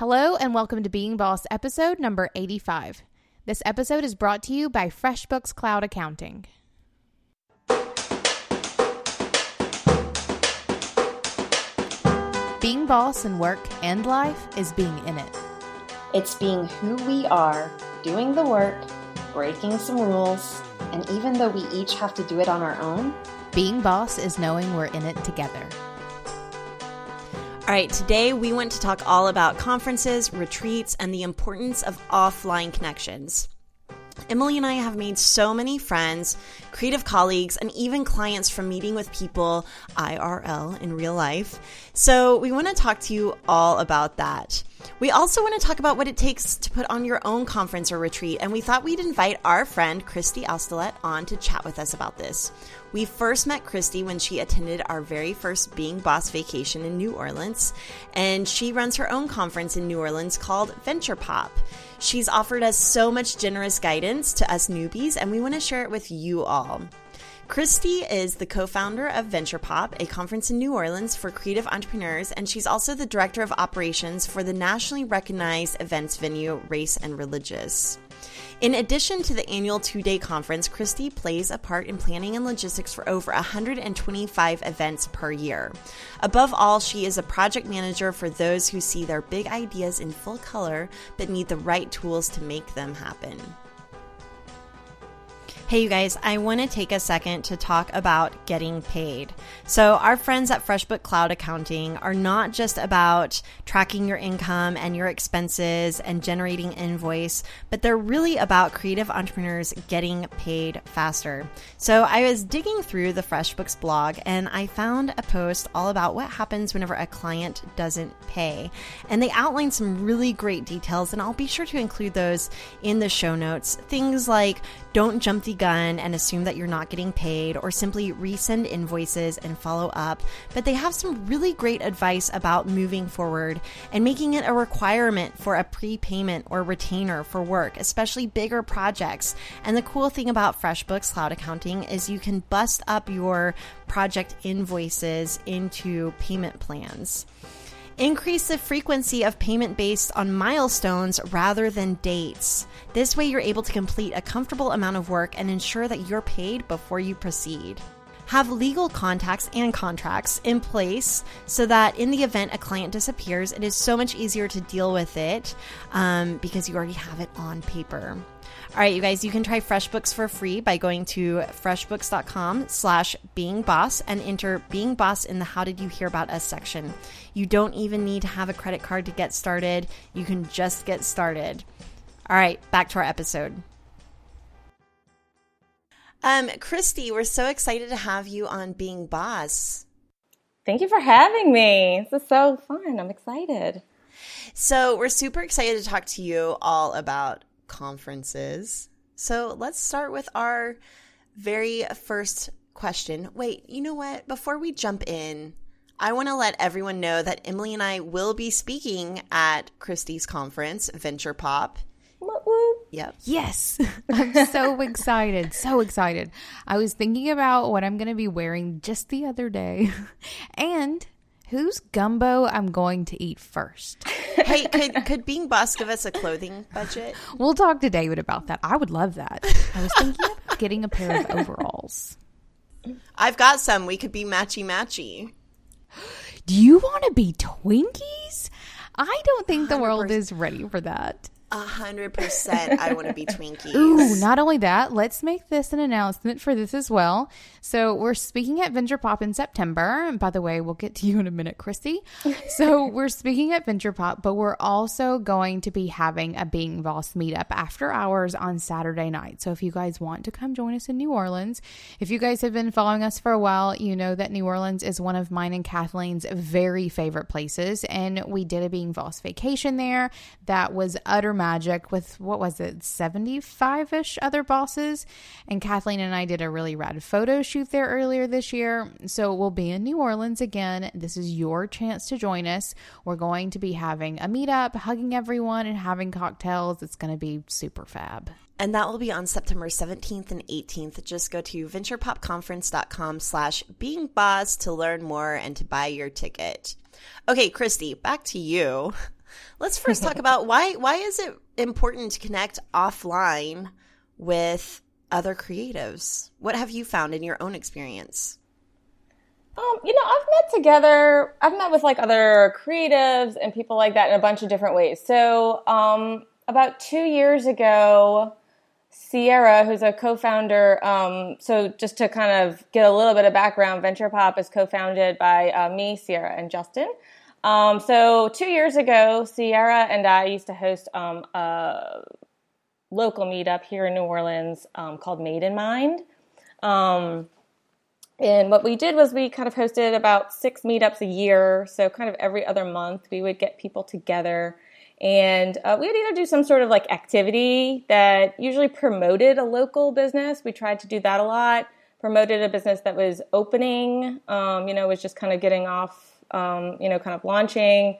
Hello, and welcome to Being Boss episode number 85. This episode is brought to you by FreshBooks Cloud Accounting. Being boss in work and life is being in it. It's being who we are, doing the work, breaking some rules, and even though we each have to do it on our own, being boss is knowing we're in it together. All right, today we want to talk all about conferences, retreats, and the importance of offline connections. Emily and I have made so many friends, creative colleagues, and even clients from meeting with people IRL in real life. So we want to talk to you all about that. We also want to talk about what it takes to put on your own conference or retreat, and we thought we'd invite our friend Kristy Oustalet on to chat with us about this. We first met Kristy when she attended our very first Being Boss vacation in New Orleans, and she runs her own conference in New Orleans called Venture Pop. She's offered us so much generous guidance to us newbies, and we want to share it with you all. Kristy is the co founder of Venture Pop, a conference in New Orleans for creative entrepreneurs, and she's also the director of operations for the nationally recognized events venue Race and Religious. In addition to the annual two day conference, Kristy plays a part in planning and logistics for over 125 events per year. Above all, she is a project manager for those who see their big ideas in full color but need the right tools to make them happen. Hey, you guys, I want to take a second to talk about getting paid. So, our friends at FreshBook Cloud Accounting are not just about tracking your income and your expenses and generating invoice, but they're really about creative entrepreneurs getting paid faster. So, I was digging through the FreshBooks blog and I found a post all about what happens whenever a client doesn't pay. And they outline some really great details, and I'll be sure to include those in the show notes. Things like don't jump the gun and assume that you're not getting paid, or simply resend invoices and follow up. But they have some really great advice about moving forward and making it a requirement for a prepayment or retainer for work, especially bigger projects. And the cool thing about FreshBooks Cloud Accounting is you can bust up your project invoices into payment plans. Increase the frequency of payment based on milestones rather than dates. This way, you're able to complete a comfortable amount of work and ensure that you're paid before you proceed. Have legal contacts and contracts in place so that in the event a client disappears, it is so much easier to deal with it um, because you already have it on paper. All right, you guys, you can try FreshBooks for free by going to freshbooks.com slash being boss and enter being boss in the how did you hear about us section. You don't even need to have a credit card to get started. You can just get started. All right, back to our episode. Um, Kristy, we're so excited to have you on Being Boss. Thank you for having me. This is so fun. I'm excited. So, we're super excited to talk to you all about conferences. So let's start with our very first question. Wait, you know what? Before we jump in, I want to let everyone know that Emily and I will be speaking at Kristy's conference, Venture Pop. Yep. Yes. I'm so excited. So excited. I was thinking about what I'm going to be wearing just the other day. And whose gumbo I'm going to eat first. hey, could could being boss give us a clothing budget? We'll talk to David about that. I would love that. I was thinking of getting a pair of overalls. I've got some. We could be matchy matchy. Do you want to be Twinkies? I don't think 100%. the world is ready for that. A hundred percent. I want to be Twinkies. Ooh, not only that, let's make this an announcement for this as well. So we're speaking at Venture Pop in September. And by the way, we'll get to you in a minute, Kristy. So we're speaking at Venture Pop, but we're also going to be having a Being Boss meetup after hours on Saturday night. So if you guys want to come join us in New Orleans, if you guys have been following us for a while, you know that New Orleans is one of mine and Kathleen's very favorite places. And we did a Being Boss vacation there that was utter magic with what was it, 75 ish other bosses. And Kathleen and I did a really rad photo shoot there earlier this year. So we'll be in New Orleans again. This is your chance to join us. We're going to be having a meetup, hugging everyone, and having cocktails. It's going to be super fab. And that will be on September 17th and 18th. Just go to venturepopconference.com slash being boss to learn more and to buy your ticket. Okay, Kristy, back to you. Let's first talk about why why is it important to connect offline with other creatives? What have you found in your own experience? Um, you know, I've met together. I've met with like other creatives and people like that in a bunch of different ways. So, um, about two years ago, Sierra, who's a co-founder, um, so just to kind of get a little bit of background, Venture Pop is co-founded by uh, me, Sierra, and Justin. Um, so two years ago, Sierra and I used to host um, a local meetup here in New Orleans um, called Made in Mind. Um, and what we did was we kind of hosted about six meetups a year. So, kind of every other month, we would get people together and uh, we would either do some sort of like activity that usually promoted a local business. We tried to do that a lot, promoted a business that was opening, um, you know, was just kind of getting off, um, you know, kind of launching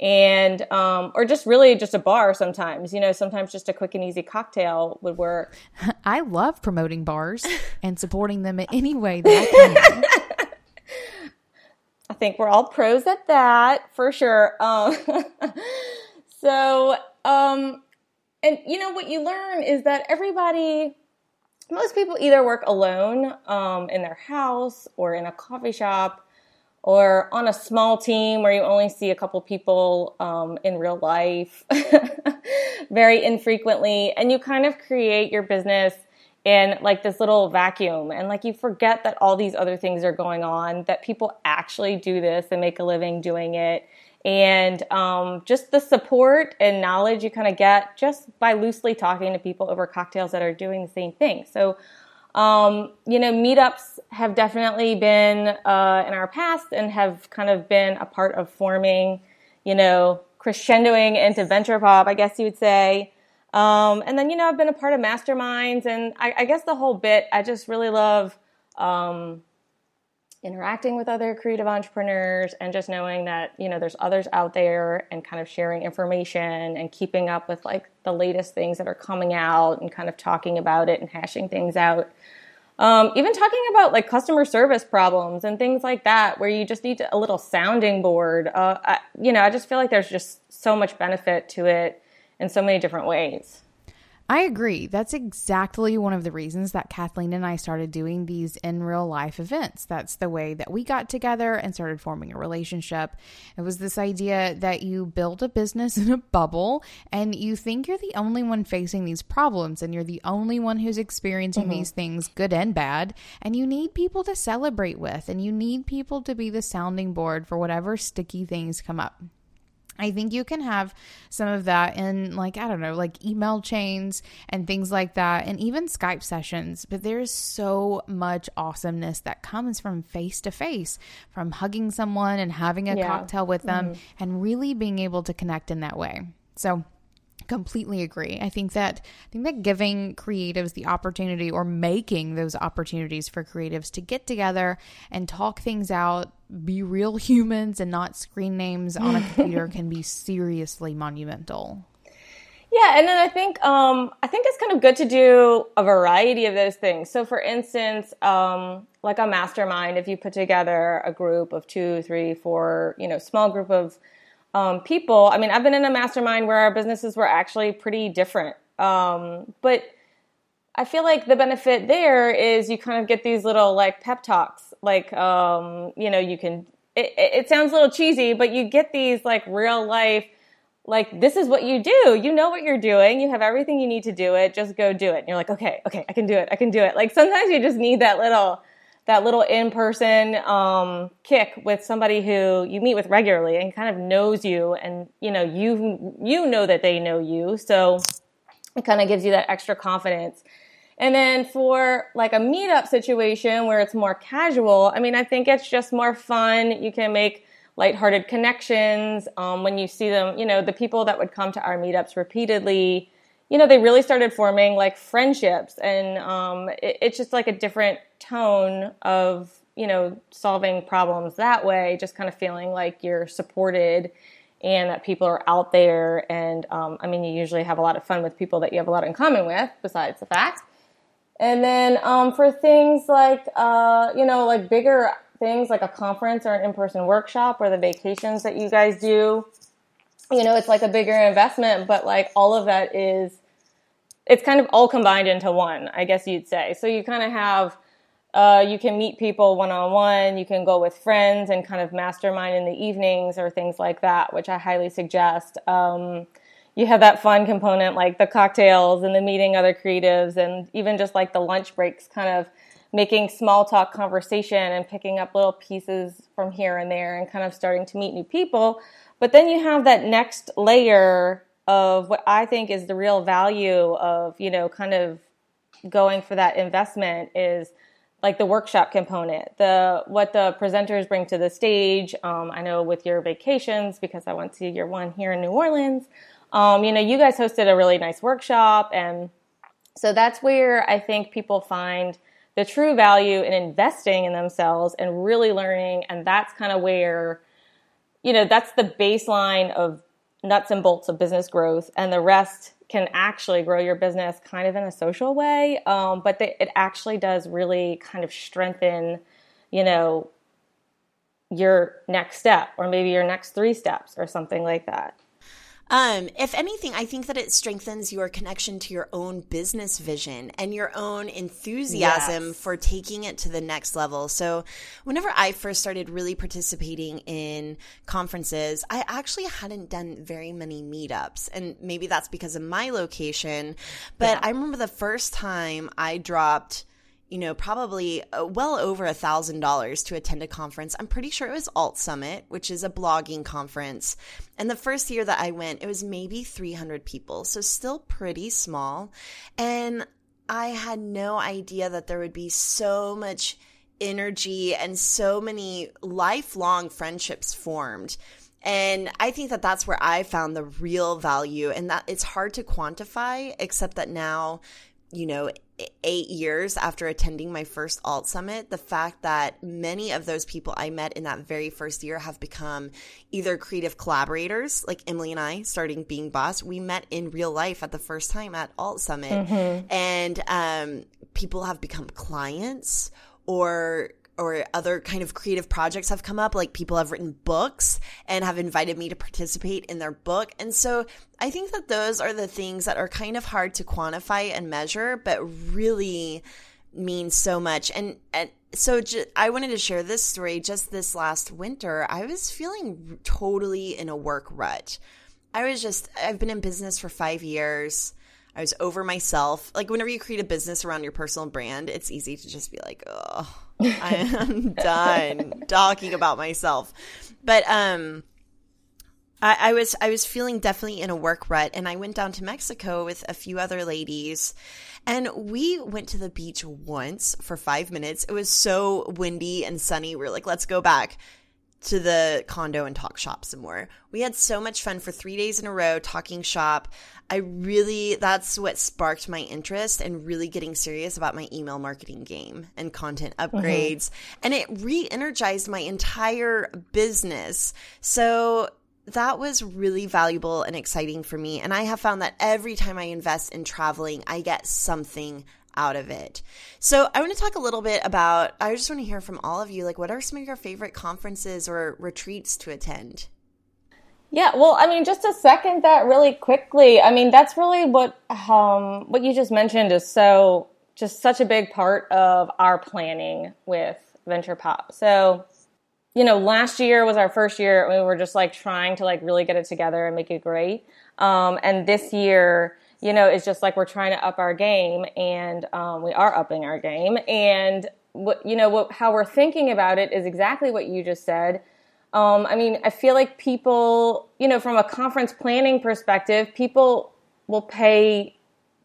and um, or just really just a bar sometimes you know sometimes just a quick and easy cocktail would work. I love promoting bars and supporting them in any way that i can. I think we're all pros at that for sure. Um, so um, and you know what you learn is that everybody most people either work alone um, in their house or in a coffee shop or on a small team where you only see a couple people um, in real life very infrequently and you kind of create your business in like this little vacuum and like you forget that all these other things are going on that people actually do this and make a living doing it and um, just the support and knowledge you kind of get just by loosely talking to people over cocktails that are doing the same thing. So um, you know, meetups have definitely been uh, in our past and have kind of been a part of forming, you know, crescendoing into venture pop, I guess you would say. Um, and then, you know, I've been a part of masterminds, and I, I guess the whole bit, I just really love um, interacting with other creative entrepreneurs and just knowing that, you know, there's others out there and kind of sharing information and keeping up with like the latest things that are coming out and kind of talking about it and hashing things out. Um, even talking about like customer service problems and things like that, where you just need a little sounding board. Uh, I, you know, I just feel like there's just so much benefit to it in so many different ways. I agree. That's exactly one of the reasons that Kathleen and I started doing these in real life events. That's the way that we got together and started forming a relationship. It was this idea that you build a business in a bubble and you think you're the only one facing these problems and you're the only one who's experiencing mm-hmm. these things, good and bad. And you need people to celebrate with and you need people to be the sounding board for whatever sticky things come up. I think you can have some of that in, like, I don't know, like email chains and things like that, and even Skype sessions. But there's so much awesomeness that comes from face to face, from hugging someone and having a yeah. cocktail with them mm-hmm. and really being able to connect in that way. So, completely agree. I think that I think that giving creatives the opportunity or making those opportunities for creatives to get together and talk things out, be real humans and not screen names on a computer can be seriously monumental. Yeah, and then I think um, I think it's kind of good to do a variety of those things. So, for instance, um, like a mastermind, if you put together a group of two, three, four, you know, small group of um, people. I mean, I've been in a mastermind where our businesses were actually pretty different. Um, but I feel like the benefit there is you kind of get these little like pep talks. Like, um, you know, you can, it, it sounds a little cheesy, but you get these like real life, like, this is what you do. You know what you're doing. You have everything you need to do it. Just go do it. And you're like, okay, okay, I can do it. I can do it. Like, sometimes you just need that little, that little in-person um, kick with somebody who you meet with regularly and kind of knows you and you know you you know that they know you. So it kind of gives you that extra confidence. And then for like a meetup situation where it's more casual i mean i think it's just more fun. You can make lighthearted connections um, when you see them you know the people that would come to our meetups repeatedly you know, they really started forming like friendships, and um, it, it's just like a different tone of you know solving problems that way. Just kind of feeling like you're supported and that people are out there. And um, I mean, you usually have a lot of fun with people that you have a lot in common with, besides the fact. And then um, for things like uh, you know, like bigger things like a conference or an in-person workshop or the vacations that you guys do you know, it's like a bigger investment, but like all of that is, it's kind of all combined into one, I guess you'd say. So you kind of have, uh, you can meet people one on one, you can go with friends and kind of mastermind in the evenings or things like that, which I highly suggest. Um, you have that fun component like the cocktails and the meeting other creatives and even just like the lunch breaks kind of making small talk conversation and picking up little pieces from here and there and kind of starting to meet new people but then you have that next layer of what I think is the real value of, you know, kind of going for that investment is like the workshop component, the what the presenters bring to the stage. Um, I know with your vacations, because I went to your one here in New Orleans, um, you know, you guys hosted a really nice workshop, and so that's where I think people find the true value in investing in themselves and really learning, and that's kind of where you know, that's the baseline of nuts and bolts of business growth, and the rest can actually grow your business kind of in a social way. Um, but it actually does really kind of strengthen, you know, your next step or maybe your next three steps or something like that. Um, if anything, I think that it strengthens your connection to your own business vision and your own enthusiasm yes. for taking it to the next level. So, whenever I first started really participating in conferences, I actually hadn't done very many meetups. And maybe that's because of my location. But yeah. I remember the first time I dropped you know, probably uh, well over a thousand dollars to attend a conference. I'm pretty sure it was Alt Summit, which is a blogging conference. And the first year that I went, it was maybe 300 people. So still pretty small. And I had no idea that there would be so much energy and so many lifelong friendships formed. And I think that that's where I found the real value and that it's hard to quantify, except that now, you know, eight years after attending my first Alt Summit, the fact that many of those people I met in that very first year have become either creative collaborators, like Emily and I starting Being Boss. We met in real life at the first time at Alt Summit, mm-hmm. and um, people have become clients or or other kind of creative projects have come up. Like people have written books and have invited me to participate in their book. And so I think that those are the things that are kind of hard to quantify and measure, but really mean so much. And, and so I wanted to share this story just this last winter. I was feeling totally in a work rut. I was just, I've been in business for five years. I was over myself. Like whenever you create a business around your personal brand, it's easy to just be like, oh, I am done talking about myself. But um I, I, was I was feeling definitely in a work rut and I went down to Mexico with a few other ladies and we went to the beach once for five minutes. It was so windy and sunny. We are like, let's go back to the condo and talk shop some more. We had so much fun for three days in a row talking shop. I really, that's what sparked my interest in really getting serious about my email marketing game and content mm-hmm. upgrades. Mm-hmm. And it re energized my entire business. So that was really valuable and exciting for me. And I have found that every time I invest in traveling, I get something out of it. So I want to talk a little bit about, I just want to hear from all of you, like what are some of your favorite conferences or retreats to attend? Yeah, well, I mean, just to second that really quickly, I mean, that's really what um, what you just mentioned is so just such a big part of our planning with Venture Pop. So, you know, last year was our first year. We were just like trying to like really get it together and make it great. Um, and this year, you know, it's just like we're trying to up our game, and um, we are upping our game. And what you know, what how we're thinking about it is exactly what you just said. Um, I mean, I feel like people, you know, from a conference planning perspective, people will pay,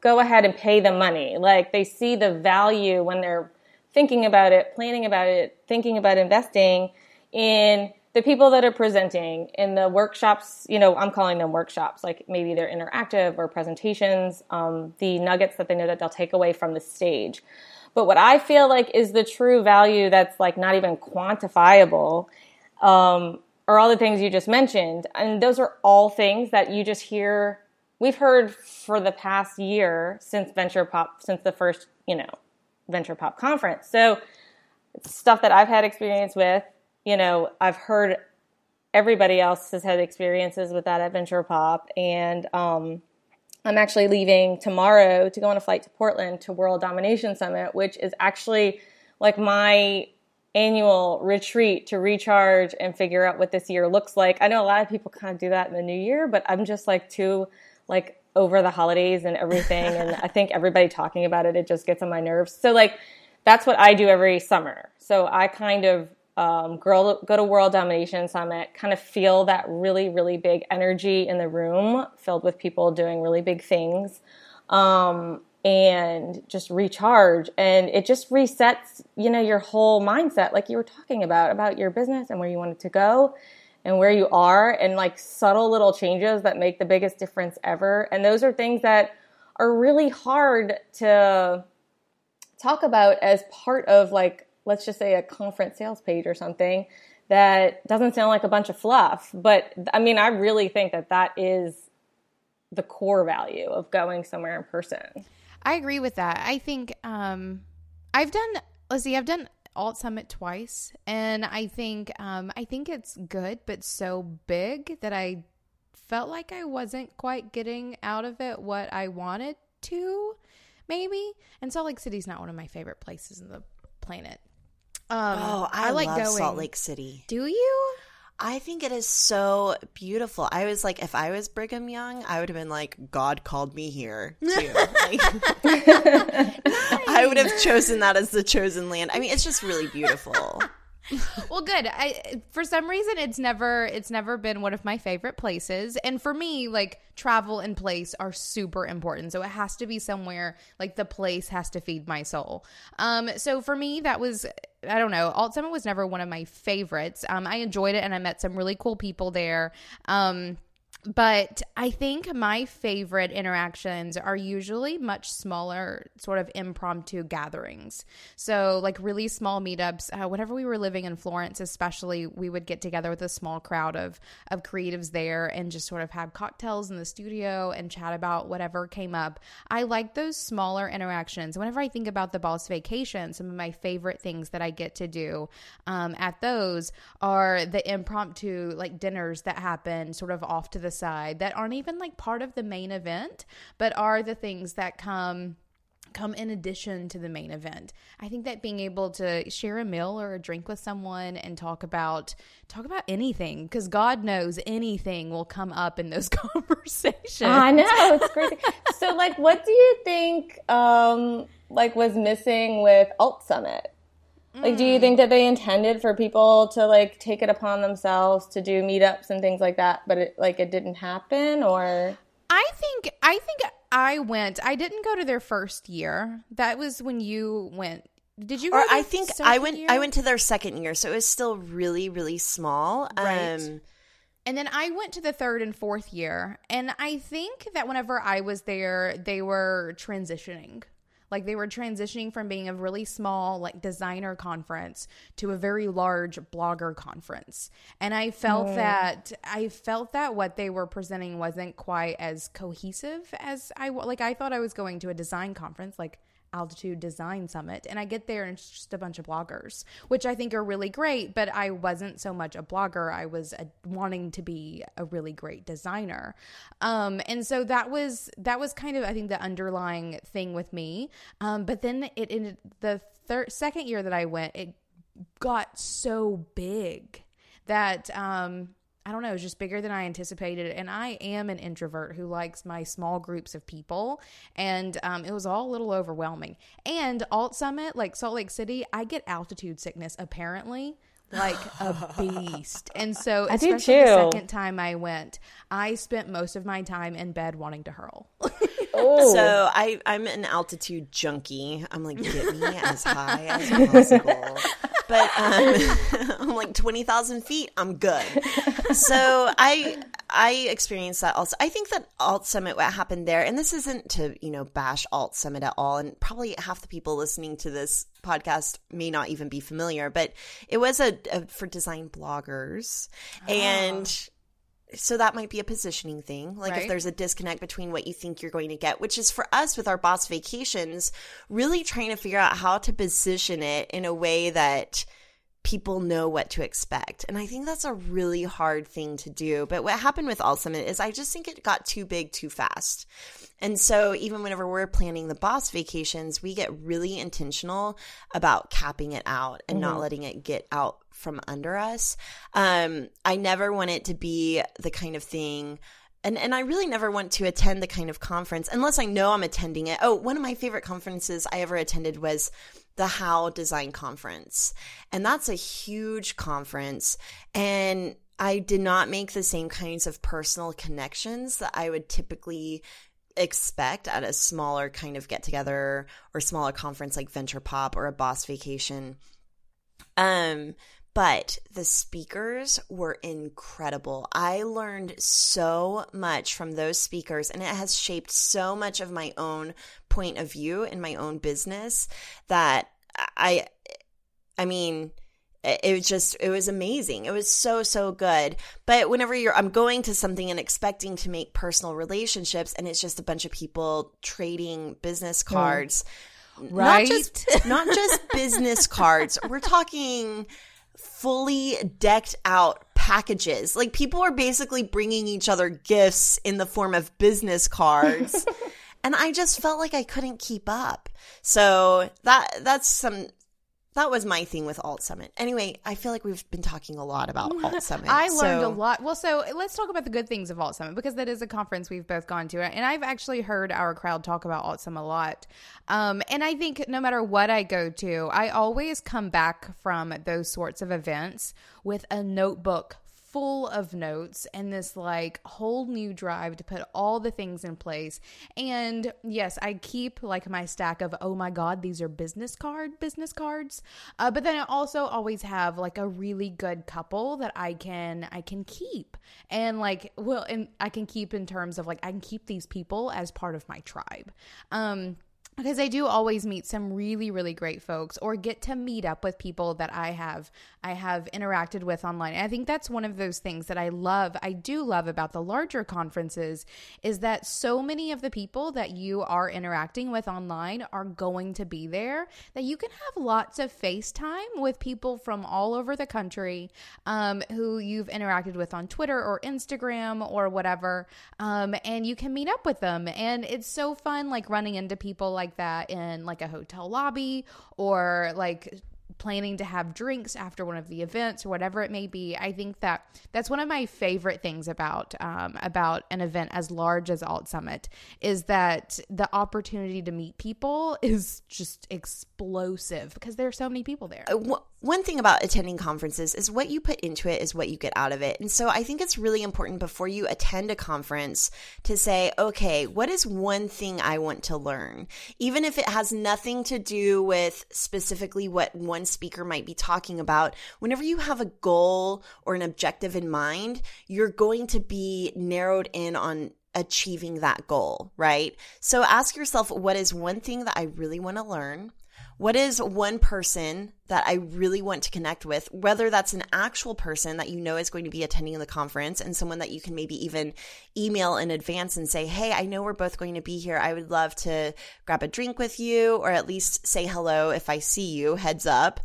go ahead and pay the money. Like they see the value when they're thinking about it, planning about it, thinking about investing in the people that are presenting in the workshops, you know, I'm calling them workshops, like maybe they're interactive or presentations, um, the nuggets that they know that they'll take away from the stage. But what I feel like is the true value that's like not even quantifiable um, are all the things you just mentioned. And those are all things that you just hear. We've heard for the past year since Venture Pop, since the first, you know, Venture Pop conference. So stuff that I've had experience with you know, I've heard everybody else has had experiences with that adventure Pop, and um, I'm actually leaving tomorrow to go on a flight to Portland to World Domination Summit, which is actually like my annual retreat to recharge and figure out what this year looks like. I know a lot of people kind of do that in the new year, but I'm just like too like over the holidays and everything and I think everybody talking about it it just gets on my nerves. So like that's what I do every summer. So I kind of um, girl, go to World Domination Summit, kind of feel that really, really big energy in the room filled with people doing really big things. Um, and just recharge and it just resets you know your whole mindset like you were talking about about your business and where you wanted to go and where you are and like subtle little changes that make the biggest difference ever and those are things that are really hard to talk about as part of like let's just say a conference sales page or something that doesn't sound like a bunch of fluff but i mean i really think that that is the core value of going somewhere in person I agree with that. I think um, I've done. Let's see, I've done Alt Summit twice, and I think um, I think it's good, but so big that I felt like I wasn't quite getting out of it what I wanted to, maybe. And Salt Lake City's not one of my favorite places in the planet. Um, oh, I, I like going. Salt Lake City. Do you? I think it is so beautiful. I was like, if I was Brigham Young, I would have been like, God called me here too. Like, I would have chosen that as the chosen land. I mean, it's just really beautiful. well good i for some reason it's never it's never been one of my favorite places and for me like travel and place are super important so it has to be somewhere like the place has to feed my soul um so for me that was I don't know. Alt Summit was never one of my favorites. Um, I enjoyed it and I met some really cool people there. Um, but I think my favorite interactions are usually much smaller, sort of impromptu gatherings. So, like really small meetups. Uh, whenever we were living in Florence, especially, we would get together with a small crowd of of creatives there and just sort of have cocktails in the studio and chat about whatever came up. I like those smaller interactions. Whenever I think about the Boss Vacation, some of my favorite things that I get to do um, at those are the impromptu like dinners that happen sort of off to the side that aren't even like part of the main event, but are the things that come come in addition to the main event. I think that being able to share a meal or a drink with someone and talk about talk about anything because God knows anything will come up in those conversations. I know it's crazy. so, like, what do you think? Um, like, was missing with Alt Summit? Like, do you think that they intended for people to like take it upon themselves to do meetups and things like that, but it like it didn't happen, or? I think I think I went. I didn't go to their first year. That was when you went. Did you? or I think I went. Year? I went to their second year, so it was still really, really small. Right. Um, and then I went to the third and fourth year, and I think that whenever I was there, they were transitioning. Like they were transitioning from being a really small like designer conference to a very large blogger conference. And I felt mm. that I felt that what they were presenting wasn't quite as cohesive as I like I thought I was going to a design conference like Altitude Design Summit. And I get there and it's just a bunch of bloggers, which I think are really great. But I wasn't so much a blogger. I was a, wanting to be a really great designer. Um, and so that was, that was kind of, I think, the underlying thing with me. Um, but then it, in the third, second year that I went, it got so big that, um, I don't know, it was just bigger than I anticipated. And I am an introvert who likes my small groups of people. And um, it was all a little overwhelming. And Alt Summit, like Salt Lake City, I get altitude sickness apparently like a beast. And so, I especially the second time I went, I spent most of my time in bed wanting to hurl. so I, I'm an altitude junkie. I'm like, get me as high as possible. But um, I'm like twenty thousand feet. I'm good. So I I experienced that also. I think that Alt Summit, what happened there, and this isn't to you know bash Alt Summit at all, and probably half the people listening to this podcast may not even be familiar, but it was a, a for design bloggers, oh. and ah. so that might be a positioning thing. Like right. if there's a disconnect between what you think you're going to get, which is for us with our boss vacations, really trying to figure out how to position it in a way that people know what to expect. And I think that's a really hard thing to do. But what happened with Alt Summit is I just think it got too big too fast. And so even whenever we're planning the boss vacations, we get really intentional about capping it out and mm-hmm. not letting it get out from under us. Um, I never want it to be the kind of thing and and I really never want to attend the kind of conference unless I know I'm attending it. Oh, one of my favorite conferences I ever attended was the How Design Conference. And that's a huge conference. And I did not make the same kinds of personal connections that I would typically expect at a smaller kind of get together or smaller conference like Venture Pop or a Boss Vacation. Um, but the speakers were incredible. I learned so much from those speakers, and it has shaped so much of my own point of view in my own business that I, I mean, it was just it was amazing it was so so good but whenever you're i'm going to something and expecting to make personal relationships and it's just a bunch of people trading business mm. cards mm. right not just, not just business cards we're talking fully decked out packages. Like people are basically bringing each other gifts in the form of business cards. and I just felt like I couldn't keep up. So that that's some that was my thing with Alt Summit. Anyway, I feel like we've been talking a lot about Alt Summit. I learned a lot. Well, so let's talk about the good things of Alt Summit because that is a conference we've both gone to, and I've actually heard our crowd talk about Alt Summit a lot. Um, and I think no matter what I go to, I always come back from those sorts of events with a notebook full of notes and this like whole new drive to put all the things in place. And yes, I keep like my stack of, oh my God, these are business card, business cards. Uh, but then I also always have like a really good couple that I can, I can keep and like, well, and I can keep in terms of like, I can keep these people as part of my tribe. Um, because I do always meet some really really great folks or get to meet up with people that I have I have interacted with online. And I think that's one of those things that I love. I do love about the larger conferences is that so many of the people that you are interacting with online are going to be there that you can have lots of FaceTime with people from all over the country um, who you've interacted with on Twitter or Instagram or whatever um, and you can meet up with them and it's so fun like running into people like like that in like a hotel lobby or like planning to have drinks after one of the events or whatever it may be. I think that that's one of my favorite things about um, about an event as large as Alt Summit is that the opportunity to meet people is just explosive because there are so many people there. Uh, one thing about attending conferences is what you put into it is what you get out of it. And so I think it's really important before you attend a conference to say, okay, what is one thing I want to learn? Even if it has nothing to do with specifically what one speaker might be talking about, whenever you have a goal or an objective in mind, you're going to be narrowed in on achieving that goal, right? So ask yourself, what is one thing that I really want to learn? What is one person that I really want to connect with, whether that's an actual person that you know is going to be attending the conference and someone that you can maybe even email in advance and say, Hey, I know we're both going to be here. I would love to grab a drink with you or at least say hello if I see you, heads up.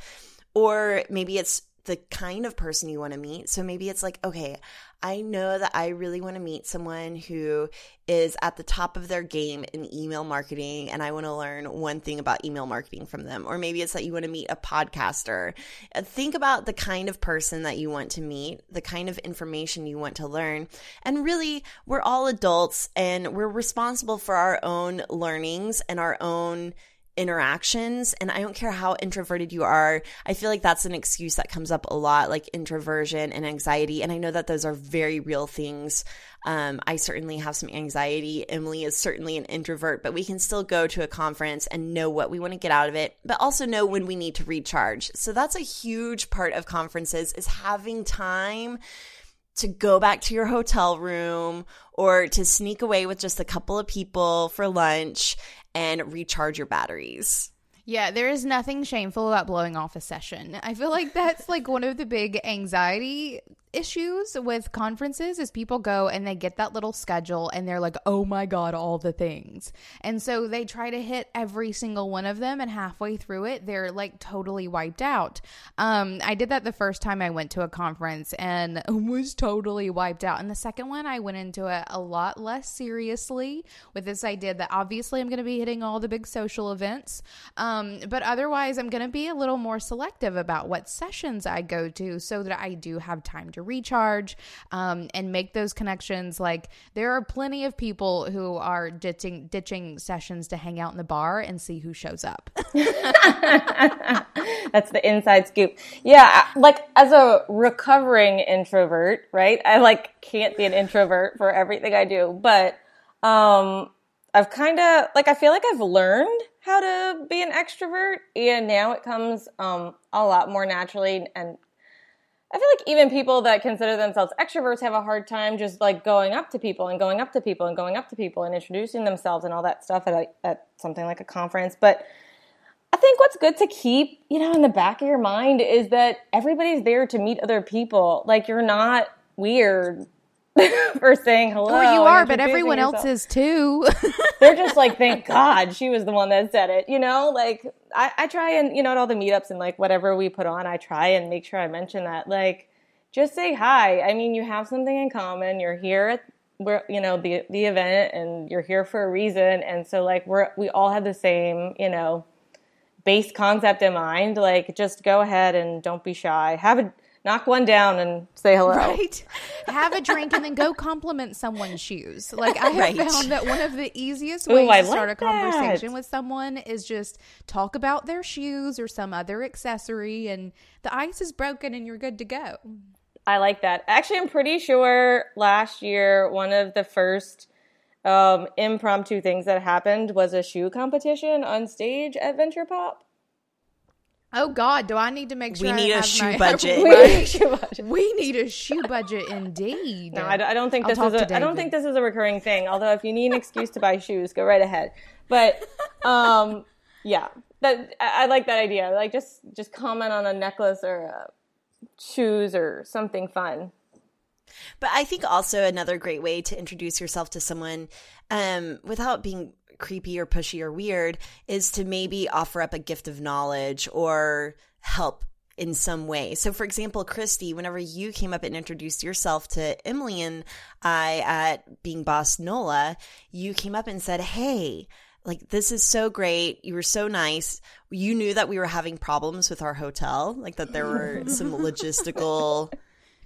Or maybe it's the kind of person you want to meet. So maybe it's like, okay, I know that I really want to meet someone who is at the top of their game in email marketing and I want to learn one thing about email marketing from them. Or maybe it's that you want to meet a podcaster. Uh, think about the kind of person that you want to meet, the kind of information you want to learn. And really, we're all adults and we're responsible for our own learnings and our own interactions and I don't care how introverted you are. I feel like that's an excuse that comes up a lot like introversion and anxiety and I know that those are very real things. Um, I certainly have some anxiety. Emily is certainly an introvert, but we can still go to a conference and know what we want to get out of it, but also know when we need to recharge. So that's a huge part of conferences is having time to go back to your hotel room or to sneak away with just a couple of people for lunch and recharge your batteries. Yeah, there is nothing shameful about blowing off a session. I feel like that's like one of the big anxiety issues with conferences is people go and they get that little schedule and they're like, "Oh my god, all the things." And so they try to hit every single one of them and halfway through it, they're like totally wiped out. Um I did that the first time I went to a conference and was totally wiped out. And the second one I went into it a lot less seriously with this idea that obviously I'm going to be hitting all the big social events. Um but otherwise I'm going to be a little more selective about what sessions I go to so that I do have time to recharge um, and make those connections. Like there are plenty of people who are ditching ditching sessions to hang out in the bar and see who shows up. That's the inside scoop. Yeah, like as a recovering introvert, right? I like can't be an introvert for everything I do, but um I've kind of like I feel like I've learned how to be an extrovert and now it comes um a lot more naturally and I feel like even people that consider themselves extroverts have a hard time just like going up to people and going up to people and going up to people and introducing themselves and all that stuff at, a, at something like a conference. But I think what's good to keep, you know, in the back of your mind is that everybody's there to meet other people. Like you're not weird for saying hello. Or you are, but everyone yourself. else is too. They're just like, thank God she was the one that said it. You know, like I, I try and you know at all the meetups and like whatever we put on, I try and make sure I mention that. Like, just say hi. I mean, you have something in common. You're here at we're you know the the event, and you're here for a reason. And so like we're we all have the same you know base concept in mind. Like, just go ahead and don't be shy. Have a knock one down and say hello. Right. Have a drink and then go compliment someone's shoes. Like I have right. found that one of the easiest ways Ooh, to start like a conversation that. with someone is just talk about their shoes or some other accessory and the ice is broken and you're good to go. I like that. Actually, I'm pretty sure last year one of the first um, impromptu things that happened was a shoe competition on stage at Venture Pop. Oh God, do I need to make sure we need a shoe budget? we, need a shoe budget. we need a shoe budget indeed. No, I, I don't think this is a. I don't think this is a recurring thing. Although, if you need an excuse to buy shoes, go right ahead. But, um, yeah, that I, I, like that idea. Like, just just comment on a necklace or a shoes or something fun. But I think also another great way to introduce yourself to someone um, without being creepy or pushy or weird is to maybe offer up a gift of knowledge or help in some way. So, for example, Kristy, whenever you came up and introduced yourself to Emily and I at Being Boss NOLA, you came up and said, Hey, like this is so great. You were so nice. You knew that we were having problems with our hotel, like that there were some logistical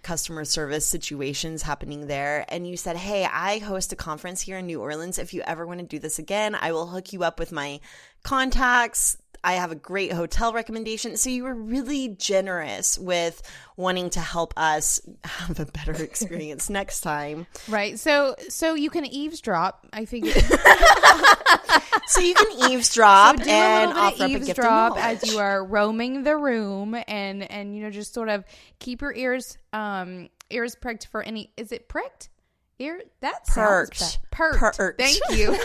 customer service situations happening there. And you said, Hey, I host a conference here in New Orleans. If you ever want to do this again, I will hook you up with my contacts. I have a great hotel recommendation. So you were really generous with wanting to help us have a better experience next time. Right. So so you can eavesdrop. I think. so you can eavesdrop so and offer eavesdrop as you are roaming the room, and and you know just sort of keep your ears um ears pricked for any. Is it pricked? Ear that perked. Perked. perked. Thank you.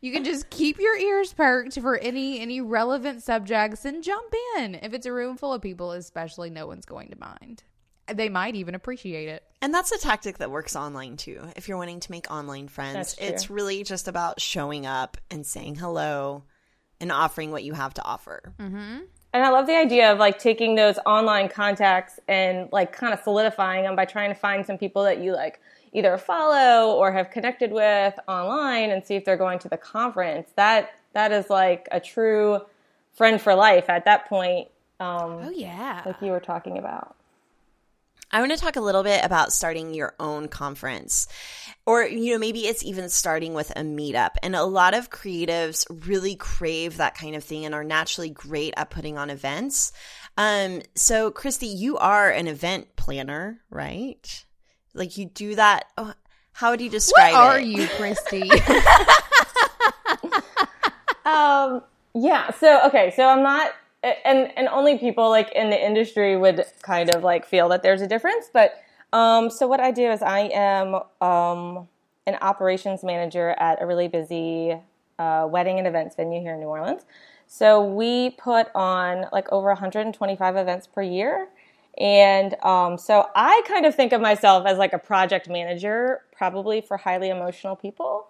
You can just keep your ears perked for any any relevant subjects and jump in. If it's a room full of people, especially, no one's going to mind. They might even appreciate it. And that's a tactic that works online too. If you're wanting to make online friends, it's really just about showing up and saying hello and offering what you have to offer. Mm-hmm. And I love the idea of like taking those online contacts and like kind of solidifying them by trying to find some people that you like either follow or have connected with online and see if they're going to the conference. That that is like a true friend for life at that point. Um, oh yeah, like you were talking about. I want to talk a little bit about starting your own conference. Or, you know, maybe it's even starting with a meetup. And a lot of creatives really crave that kind of thing and are naturally great at putting on events. Um, so, Kristy, you are an event planner, right? Like you do that. Oh, how would you describe what are it? you, Kristy? um, yeah. So, okay. So I'm not and and only people like in the industry would kind of like feel that there's a difference. But um, so what I do is I am um, an operations manager at a really busy uh, wedding and events venue here in New Orleans. So we put on like over 125 events per year. And um, so I kind of think of myself as like a project manager, probably for highly emotional people.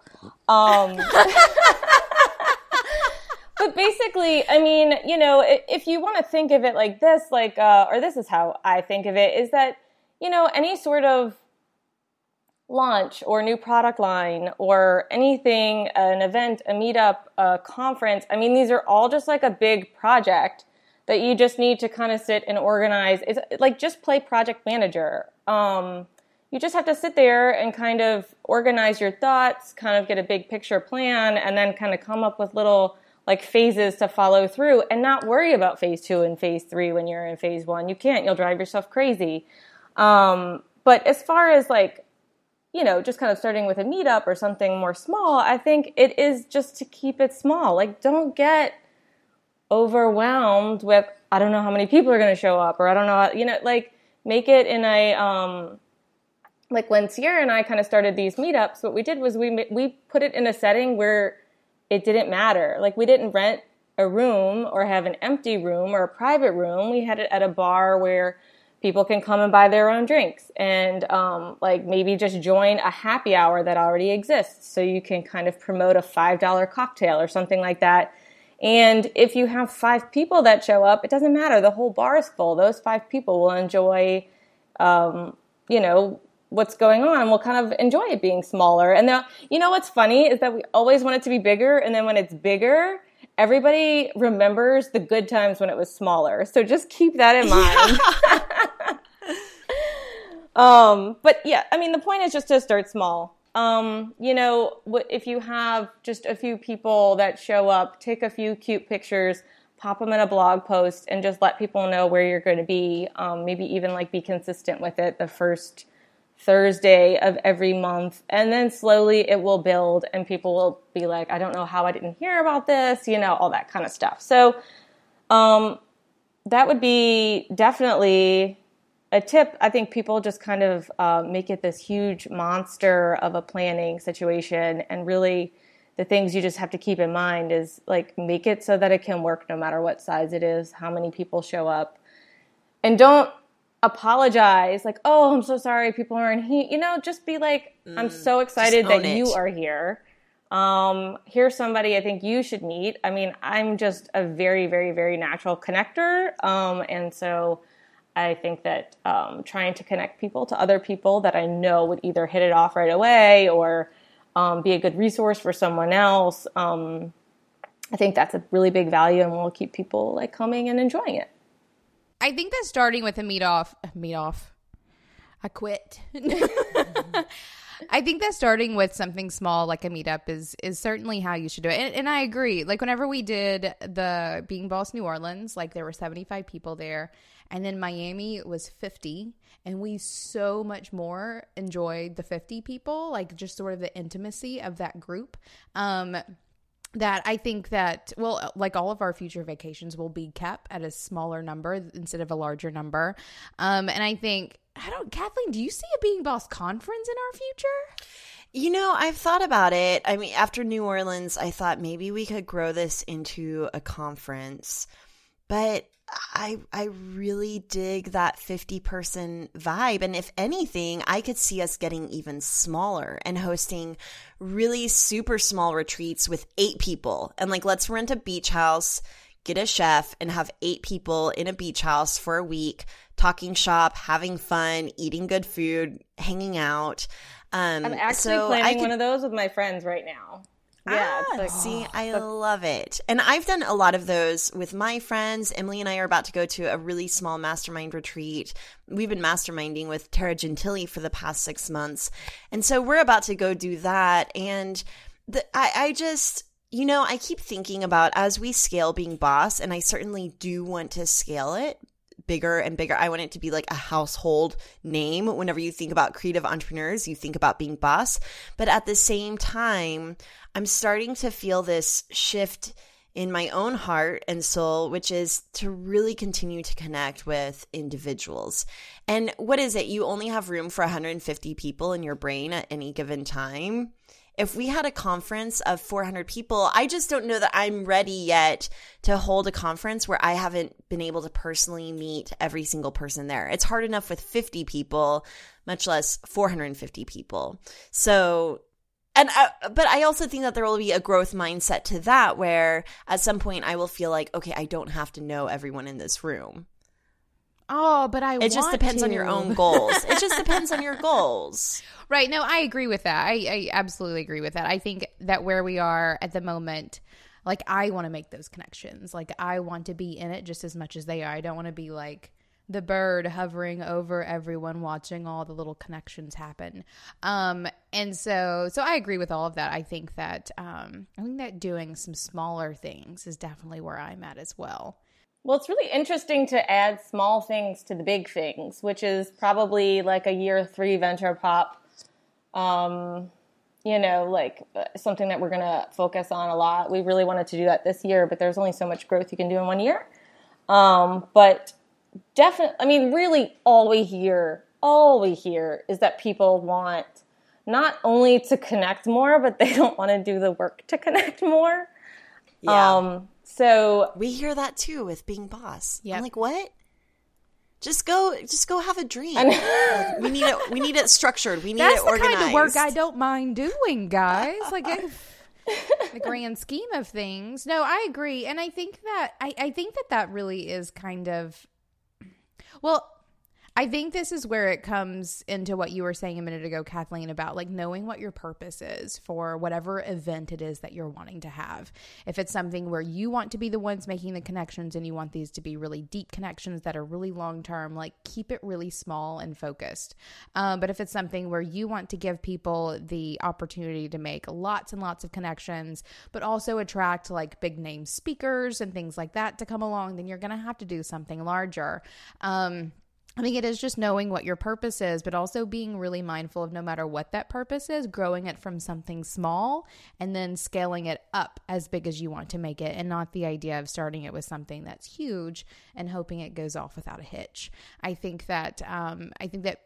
Um, but basically, I mean, you know, if you want to think of it like this, like, uh, or this is how I think of it, is that, you know, any sort of launch or new product line or anything, an event, a meetup, a conference, I mean, these are all just like a big project that you just need to kind of sit and organize. It's like just play project manager. Um, you just have to sit there and kind of organize your thoughts, kind of get a big picture plan, and then kind of come up with little like phases to follow through and not worry about phase two and phase three when you're in phase one. You can't, you'll drive yourself crazy. Um, but as far as like, you know, just kind of starting with a meetup or something more small, I think it is just to keep it small. Like, don't get overwhelmed with, I don't know how many people are going to show up or I don't know, how, you know, like make it in a, um, like when Sierra and I kind of started these meetups, what we did was we we put it in a setting where it didn't matter. Like we didn't rent a room or have an empty room or a private room. We had it at a bar where people can come and buy their own drinks and um, like maybe just join a happy hour that already exists so you can kind of promote a $5 cocktail or something like that and if you have five people that show up it doesn't matter. The whole bar is full. Those five people will enjoy um, you know what's going on we'll kind of enjoy it being smaller. And now you know what's funny is that we always want it to be bigger. And then when it's bigger everybody remembers the good times when it was smaller. So just keep that in mind. Um, but yeah i mean the point is just to start small um, you know if you have just a few people that show up take a few cute pictures pop them in a blog post and just let people know where you're going to be um, maybe even like be consistent with it the first Thursday of every month. And then slowly it will build and people will be like, I don't know how I didn't hear about this, you know, all that kind of stuff. So, um, that would be definitely a tip. I think people just kind of uh, make it this huge monster of a planning situation. And really, the things you just have to keep in mind is like make it so that it can work no matter what size it is, how many people show up. And don't apologize like oh i'm so sorry people aren't here you know just be like mm, i'm so excited that it. you are here um here's somebody i think you should meet i mean i'm just a very very very natural connector um and so i think that um trying to connect people to other people that i know would either hit it off right away or um, be a good resource for someone else um i think that's a really big value and will keep people like coming and enjoying it I think that starting with a meet off, meet off. I quit. I think that starting with something small like a meetup is is certainly how you should do it. And, and, I agree. Like whenever we did the Being Boss New Orleans, like there were 75 people there, and then Miami was 50, and we so much more enjoyed the 50 people, like just sort of the intimacy of that group. Um that I think that well like all of our future vacations will be kept at a smaller number instead of a larger number. Um and I think I don't Kathleen, do you see a being boss conference in our future? You know, I've thought about it. I mean, after New Orleans, I thought maybe we could grow this into a conference. But I I really dig that 50 person vibe. And if anything I could see us getting even smaller and hosting really super small retreats with 8 people. And like let's rent a beach house get a chef and have 8 people in a beach house for a week talking shop having fun eating good food hanging out. Um, I'm actually so planning could, one of those with my friends right now yeah, ah, like, see, oh, I love it. And I've done a lot of those with my friends. Emily and I are about to go to a really small mastermind retreat. We've been masterminding with Tara Gentile for the past six months. And so we're about to go do that. And the, I, I just, you know, I keep thinking about as we scale being boss, and I certainly do want to scale it bigger and bigger. I want it to be like a household name. Whenever you think about creative entrepreneurs, you think about being boss. But at the same time, I'm starting to feel this shift in my own heart and soul, which is to really continue to connect with individuals. And what is it? You only have room for 150 people in your brain at any given time. if we had a conference of 400 people, I just don't know that I'm ready yet to hold a conference where I haven't been able to personally meet every single person there. It's hard enough with 50 people, much less 450 people. So, and I, uh, but I also think that there will be a growth mindset to that where at some point I will feel like, okay, I don't have to know everyone in this room. Oh, but I. It just depends to. on your own goals. it just depends on your goals. Right. No, I agree with that. I, I absolutely agree with that. I think that where we are at the moment, like I want to make those connections. Like I want to be in it just as much as they are. I don't want to be like the bird hovering over everyone watching all the little connections happen um and so so i agree with all of that i think that um i think that doing some smaller things is definitely where i'm at as well well, it's really interesting to add small things to the big things, which is probably like a year three VenturePOP. Um, you know, like uh, something that we're going to focus on a lot. We really wanted to do that this year, but there's only so much growth you can do in one year. Um, but definitely, I mean, really, all we hear, all we hear is that people want not only to connect more, but they don't want to do the work to connect more. Yeah. Um, so we hear that too with being boss. Yeah. I'm like, what? Just go, just go have a dream. like, we need it. We need it structured. We need That's it organized. That's the kind of work I don't mind doing, guys. Like the grand scheme of things. No, I agree, and I think that I, I think that that really is kind of well I think this is where it comes into what you were saying a minute ago, Kathleen, about like knowing what your purpose is for whatever event it is that you're wanting to have. If it's something where you want to be the ones making the connections and you want these to be really deep connections that are really long term, like keep it really small and focused. Um, but if it's something where you want to give people the opportunity to make lots and lots of connections, but also attract like big name speakers and things like that to come along, then you're going to have to do something larger. Um, I think it is just knowing what your purpose is, but also being really mindful of no matter what that purpose is, growing it from something small and then scaling it up as big as you want to make it, and not the idea of starting it with something that's huge and hoping it goes off without a hitch. I think that um, I think that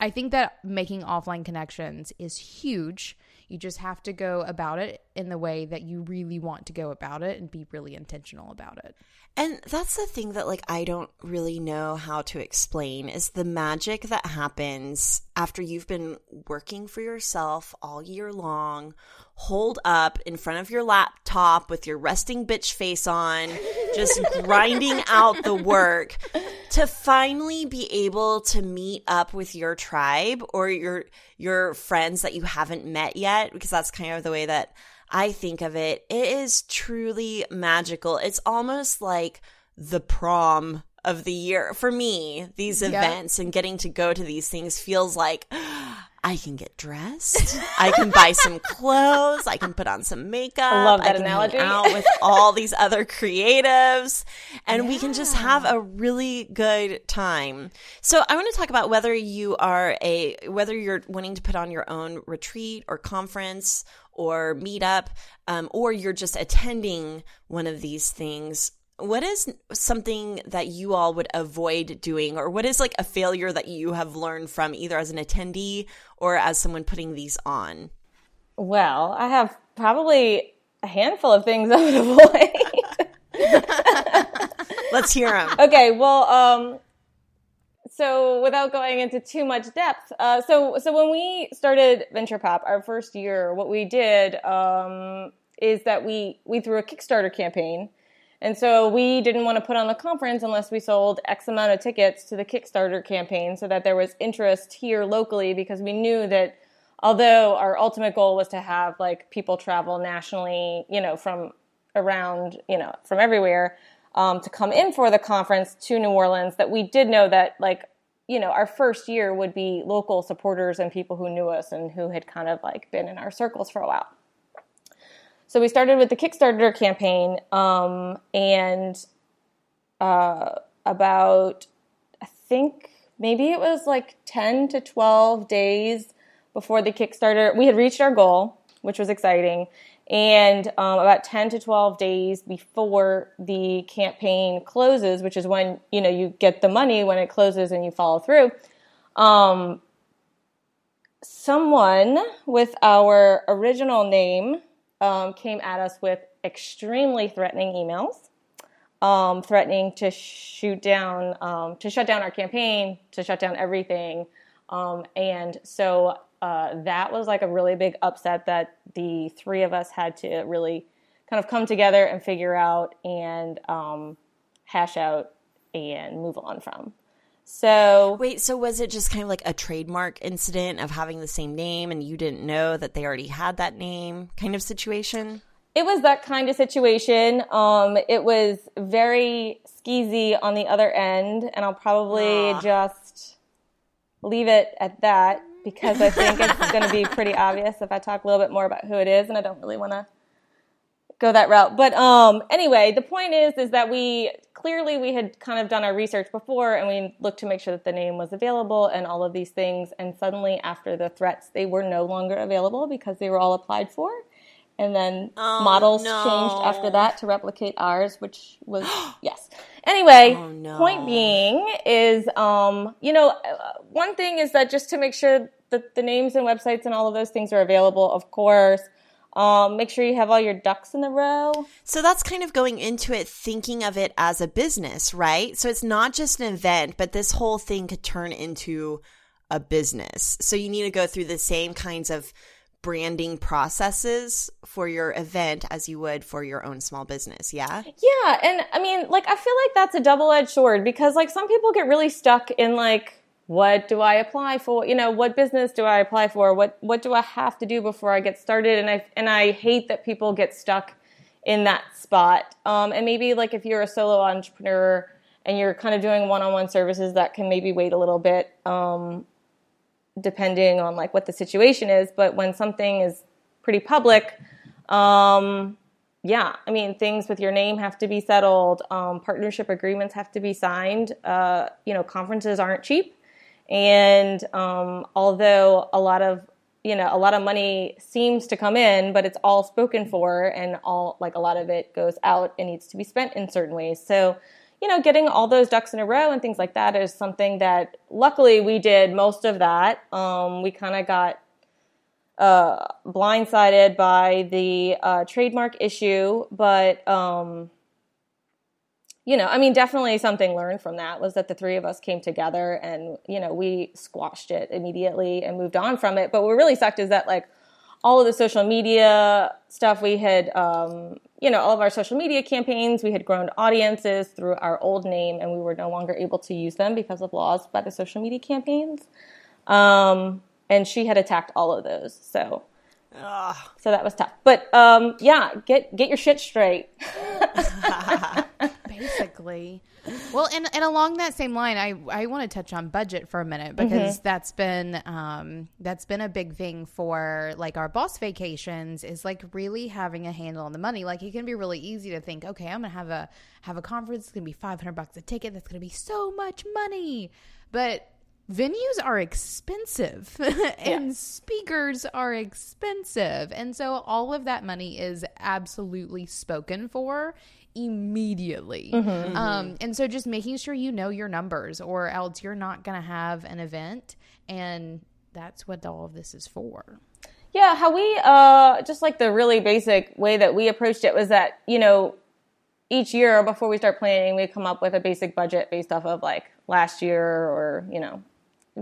I think that making offline connections is huge. You just have to go about it in the way that you really want to go about it and be really intentional about it. And that's the thing that like I don't really know how to explain is the magic that happens after you've been working for yourself all year long, hold up in front of your laptop with your resting bitch face on, just grinding out the work to finally be able to meet up with your tribe or your your friends that you haven't met yet because that's kind of the way that I think of it, it is truly magical. It's almost like the prom of the year for me. These events and getting to go to these things feels like I can get dressed. I can buy some clothes. I can put on some makeup. I love that I can analogy. Hang out with all these other creatives, and yeah. we can just have a really good time. So I want to talk about whether you are a whether you're wanting to put on your own retreat or conference or meetup, um, or you're just attending one of these things, what is something that you all would avoid doing, or what is like a failure that you have learned from either as an attendee or as someone putting these on? Well, I have probably a handful of things I would avoid. Let's hear them. Okay, well, um, so without going into too much depth, uh, so so when we started VenturePOP, our first year, what we did um, is that we we threw a Kickstarter campaign, and so we didn't want to put on the conference unless we sold X amount of tickets to the Kickstarter campaign, so that there was interest here locally, because we knew that although our ultimate goal was to have like people travel nationally, you know, from around, you know, from everywhere um, to come in for the conference to New Orleans that we did know that like you know our first year would be local supporters and people who knew us and who had kind of like been in our circles for a while. So we started with the Kickstarter campaign um, and uh, about I think maybe it was like 10 to 12 days before the Kickstarter we had reached our goal, which was exciting and um, about 10 to 12 days before the campaign closes which is when you know you get the money when it closes and you follow through um, someone with our original name um, came at us with extremely threatening emails, um, threatening to shoot down, um, to shut down our campaign, to shut down everything. Um, and so uh, that was like a really big upset that the three of us had to really kind of come together and figure out and um, hash out and move on from. So wait, so was it just kind of like a trademark incident of having the same name and you didn't know that they already had that name kind of situation? It was that kind of situation. Um, it was very skeezy on the other end, and I'll probably ah. just leave it at that because I think it's going to be pretty obvious if I talk a little bit more about who it is, and I don't really want to go that route. But um, anyway, the point is, is that we clearly we had kind of done our research before, and we looked to make sure that the name was available and all of these things. And suddenly, after the threats, they were no longer available because they were all applied for. And then oh, models no. changed after that to replicate ours, which was yes. Anyway, oh, no. point being is, um, you know, one thing is that just to make sure that the names and websites and all of those things are available, of course. Um, make sure you have all your ducks in a row. So that's kind of going into it thinking of it as a business, right? So it's not just an event, but this whole thing could turn into a business. So you need to go through the same kinds of branding processes for your event as you would for your own small business. Yeah. Yeah. And I mean, like, I feel like that's a double edged sword because, like, some people get really stuck in, like, what do I apply for? You know, what business do I apply for? What what do I have to do before I get started? And I and I hate that people get stuck in that spot. Um, and maybe like if you're a solo entrepreneur and you're kind of doing one-on-one services, that can maybe wait a little bit, um, depending on like what the situation is. But when something is pretty public, um, yeah, I mean things with your name have to be settled. Um, partnership agreements have to be signed. Uh, you know, conferences aren't cheap. And um, although a lot of you know a lot of money seems to come in, but it's all spoken for, and all like a lot of it goes out and needs to be spent in certain ways. So you know, getting all those ducks in a row and things like that is something that luckily we did most of that. Um, we kind of got uh, blindsided by the uh, trademark issue, but um, you know, I mean, definitely something learned from that was that the three of us came together and, you know, we squashed it immediately and moved on from it. But what really sucked is that, like, all of the social media stuff we had, um, you know, all of our social media campaigns, we had grown audiences through our old name and we were no longer able to use them because of laws by the social media campaigns. Um, and she had attacked all of those. So, Ugh. so that was tough. But um, yeah, get get your shit straight. Basically. Well, and, and along that same line, I, I want to touch on budget for a minute because mm-hmm. that's been um, that's been a big thing for like our boss vacations is like really having a handle on the money. Like it can be really easy to think, okay, I'm gonna have a have a conference. It's gonna be 500 bucks a ticket. That's gonna be so much money, but venues are expensive and yeah. speakers are expensive. And so all of that money is absolutely spoken for immediately. Mm-hmm, mm-hmm. Um, and so just making sure you know your numbers, or else you're not going to have an event. And that's what all of this is for. Yeah, how we, uh, just like the really basic way that we approached it was that, you know, each year before we start planning, we come up with a basic budget based off of like last year or, you know,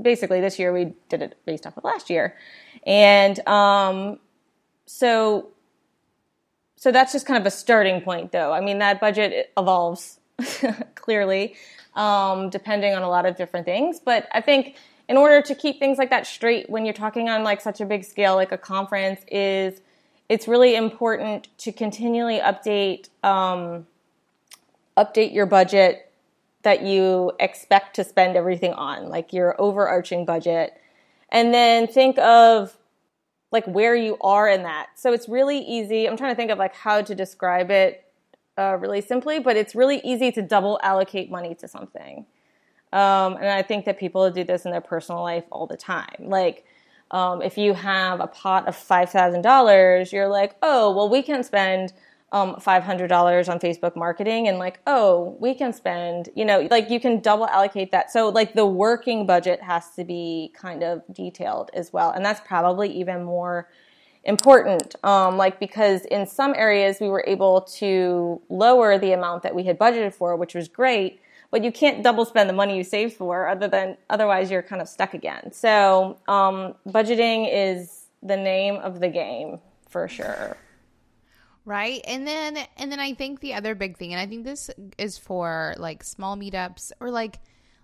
basically this year we did it based off of last year. And um, so so that's just kind of a starting point, though. I mean, that budget evolves clearly, um, depending on a lot of different things. But I think in order to keep things like that straight when you're talking on like such a big scale, like a conference, is it's really important to continually update um, update your budget that you expect to spend everything on, like your overarching budget, and then think of like where you are in that. So it's really easy. I'm trying to think of like how to describe it uh, really simply, but it's really easy to double allocate money to something. Um, and I think that people do this in their personal life all the time. Like, um, if you have a pot of $5,000, you're like, oh, well, we can spend um, $500 on Facebook marketing and like, oh, we can spend, you know, like you can double allocate that. So like the working budget has to be kind of detailed as well. And that's probably even more important. Um, like because in some areas we were able to lower the amount that we had budgeted for, which was great. But you can't double spend the money you saved for, other than otherwise you're kind of stuck again. So um, budgeting is the name of the game for sure right? And then and then i think the other big thing and i think this is for like small meetups or like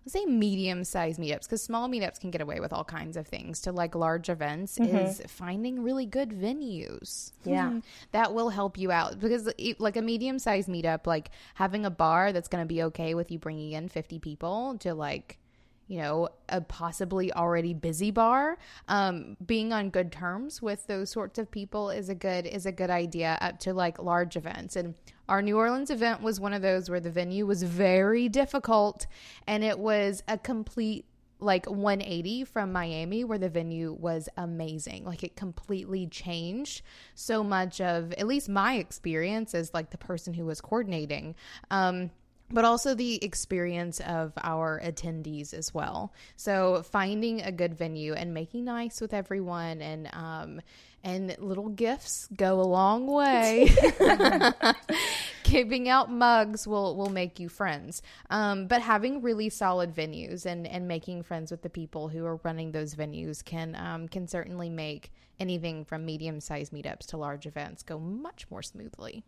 let's say medium sized meetups because small meetups can get away with all kinds of things to like large events mm-hmm. is finding really good venues. Yeah. That will help you out because like a medium sized meetup like having a bar that's going to be okay with you bringing in 50 people to like you know, a possibly already busy bar. Um, being on good terms with those sorts of people is a good is a good idea up to like large events. And our New Orleans event was one of those where the venue was very difficult and it was a complete like 180 from Miami where the venue was amazing. Like it completely changed so much of at least my experience as like the person who was coordinating. Um but also the experience of our attendees as well. So finding a good venue and making nice with everyone and um, and little gifts go a long way. Giving out mugs will will make you friends. Um, but having really solid venues and and making friends with the people who are running those venues can um, can certainly make anything from medium sized meetups to large events go much more smoothly.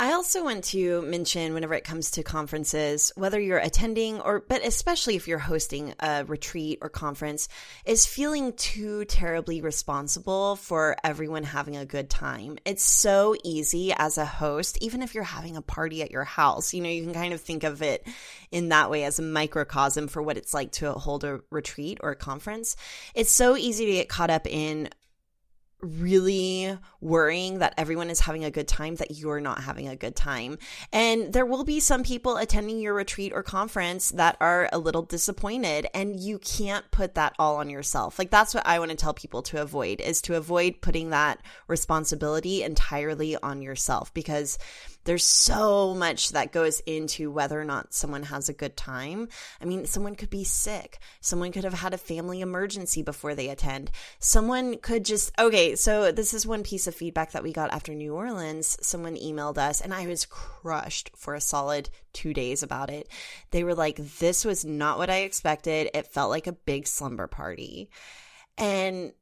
I also want to mention whenever it comes to conferences, whether you're attending or, but especially if you're hosting a retreat or conference, is feeling too terribly responsible for everyone having a good time. It's so easy as a host, even if you're having a party at your house, you know, you can kind of think of it in that way as a microcosm for what it's like to hold a retreat or a conference. It's so easy to get caught up in really worrying that everyone is having a good time, that you're not having a good time. And there will be some people attending your retreat or conference that are a little disappointed, and you can't put that all on yourself. Like, that's what I want to tell people to avoid is to avoid putting that responsibility entirely on yourself because there's so much that goes into whether or not someone has a good time. I mean, someone could be sick. Someone could have had a family emergency before they attend. Someone could just, okay, so this is one piece of feedback that we got after New Orleans. Someone emailed us, and I was crushed for a solid two days about it. They were like, this was not what I expected. It felt like a big slumber party. And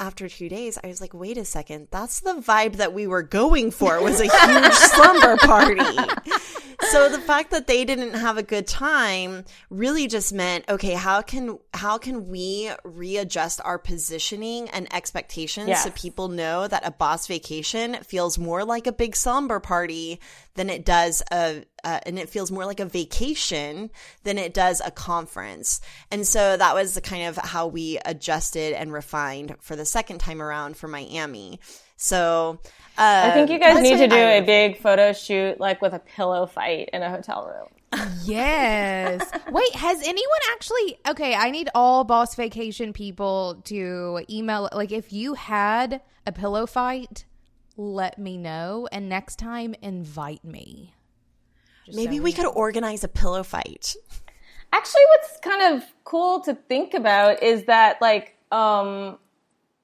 after two days, I was like, wait a second, that's the vibe that we were going for was a huge slumber party. So the fact that they didn't have a good time really just meant, okay, how can how can we readjust our positioning and expectations yes. so people know that a boss vacation feels more like a big slumber party than it does a uh, and it feels more like a vacation than it does a conference. And so that was the kind of how we adjusted and refined for the second time around for Miami. So I think you guys need to do a big photo shoot like with a pillow fight in a hotel room. yes. Wait, has anyone actually? Okay, I need all Boss Vacation people to email. Like, if you had a pillow fight, let me know. And next time, invite me. Just Maybe so we, we could organize a pillow fight. Actually, what's kind of cool to think about is that, like, um,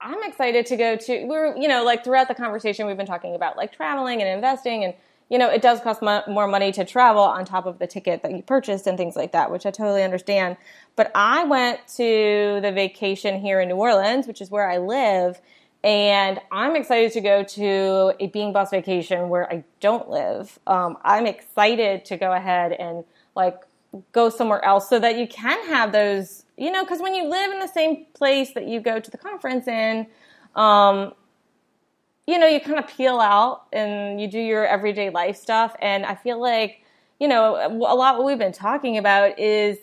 I'm excited to go to. We're, you know, like throughout the conversation, we've been talking about like traveling and investing, and you know, it does cost mo- more money to travel on top of the ticket that you purchased and things like that, which I totally understand. But I went to the vacation here in New Orleans, which is where I live, and I'm excited to go to a Being Boss vacation where I don't live. Um, I'm excited to go ahead and like go somewhere else so that you can have those, you know, because when you live in the same place that you go to the conference in, um, you know, you kind of peel out and you do your everyday life stuff. And I feel like, you know, a lot what we've been talking about is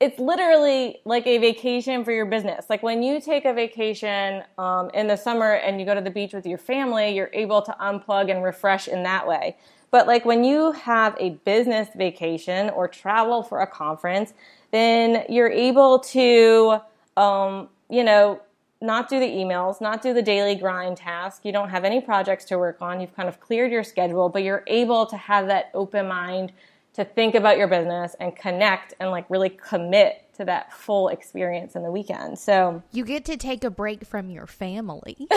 it's literally like a vacation for your business. Like when you take a vacation um, in the summer and you go to the beach with your family, you're able to unplug and refresh in that way. But like when you have a business vacation or travel for a conference, then you're able to, um, you know, not do the emails, not do the daily grind task. You don't have any projects to work on. You've kind of cleared your schedule, but you're able to have that open mind to think about your business and connect and like really commit to that full experience in the weekend. So you get to take a break from your family.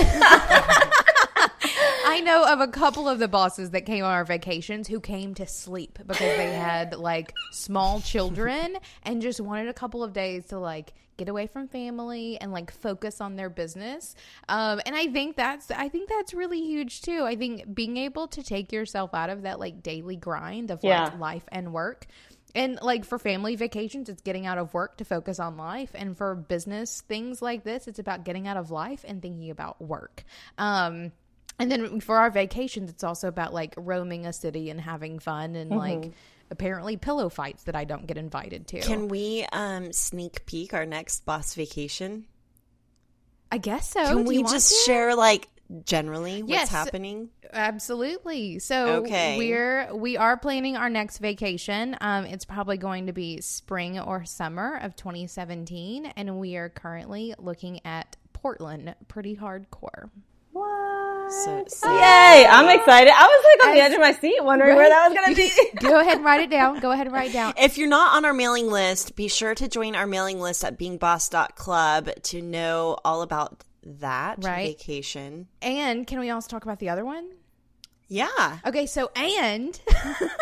I know of a couple of the bosses that came on our vacations who came to sleep because they had like small children and just wanted a couple of days to like get away from family and like focus on their business. Um, and I think that's I think that's really huge too. I think being able to take yourself out of that like daily grind of Yeah. like life and work. And like for family vacations, it's getting out of work to focus on life. And for business things like this, it's about getting out of life and thinking about work. Um, and then for our vacations, it's also about like roaming a city and having fun and like apparently pillow fights that I don't get invited to. Can we um, sneak peek our next boss vacation? I guess so. Can Do we just to? share like generally what's Yes. happening? Absolutely. So Okay. we're we are planning our next vacation. Um, it's probably going to be spring or summer of 2017, and we are currently looking at Portland. Pretty hardcore. what? So, so Yay! I'm excited. I was like on the edge of my seat, wondering where that was going to be. Go ahead and write it down. Go ahead and write it down. If you're not on our mailing list, be sure to join our mailing list at beingboss.club to know all about that Right. vacation. And can we also talk about the other one? Yeah. Okay, so and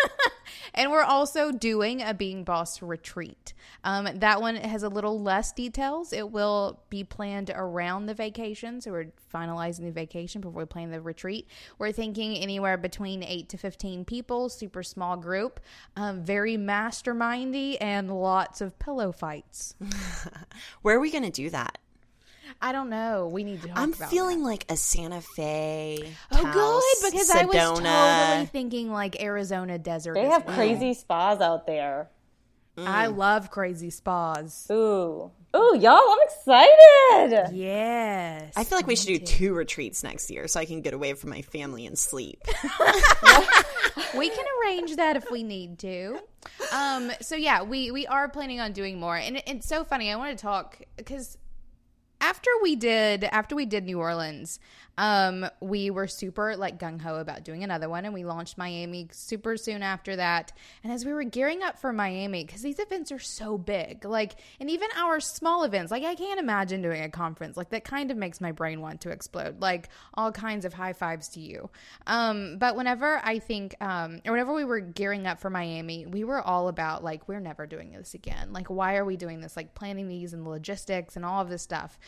and we're also doing a being boss retreat. Um, that one has a little less details. It will be planned around the vacation, so we're finalizing the vacation before we plan the retreat. We're thinking anywhere between eight to fifteen people, super small group, um, very mastermindy, and lots of pillow fights. Where are we going to do that? I don't know. We need to. Talk I'm about feeling like a Santa Fe. Oh, Taos, good because I was totally thinking like Arizona desert. They have well. crazy spas out there. I love crazy spas. Ooh. Ooh, y'all, I'm excited. Yes. I feel like we should do two retreats next year so I can get away from my family and sleep. we can arrange that if we need to. Um, so yeah, we we are planning on doing more, and it, it's so funny. I want to talk because after we did after we did New Orleans, um, we were super like gung ho about doing another one, and we launched Miami super soon after that. And as we were gearing up for Miami, because these events are so big, like, and even our small events, like I can't imagine doing a conference like that. Kind of makes my brain want to explode. Like all kinds of high fives to you. Um, but whenever I think, um, or whenever we were gearing up for Miami, we were all about like we're never doing this again. Like why are we doing this? Like planning these and the logistics and all of this stuff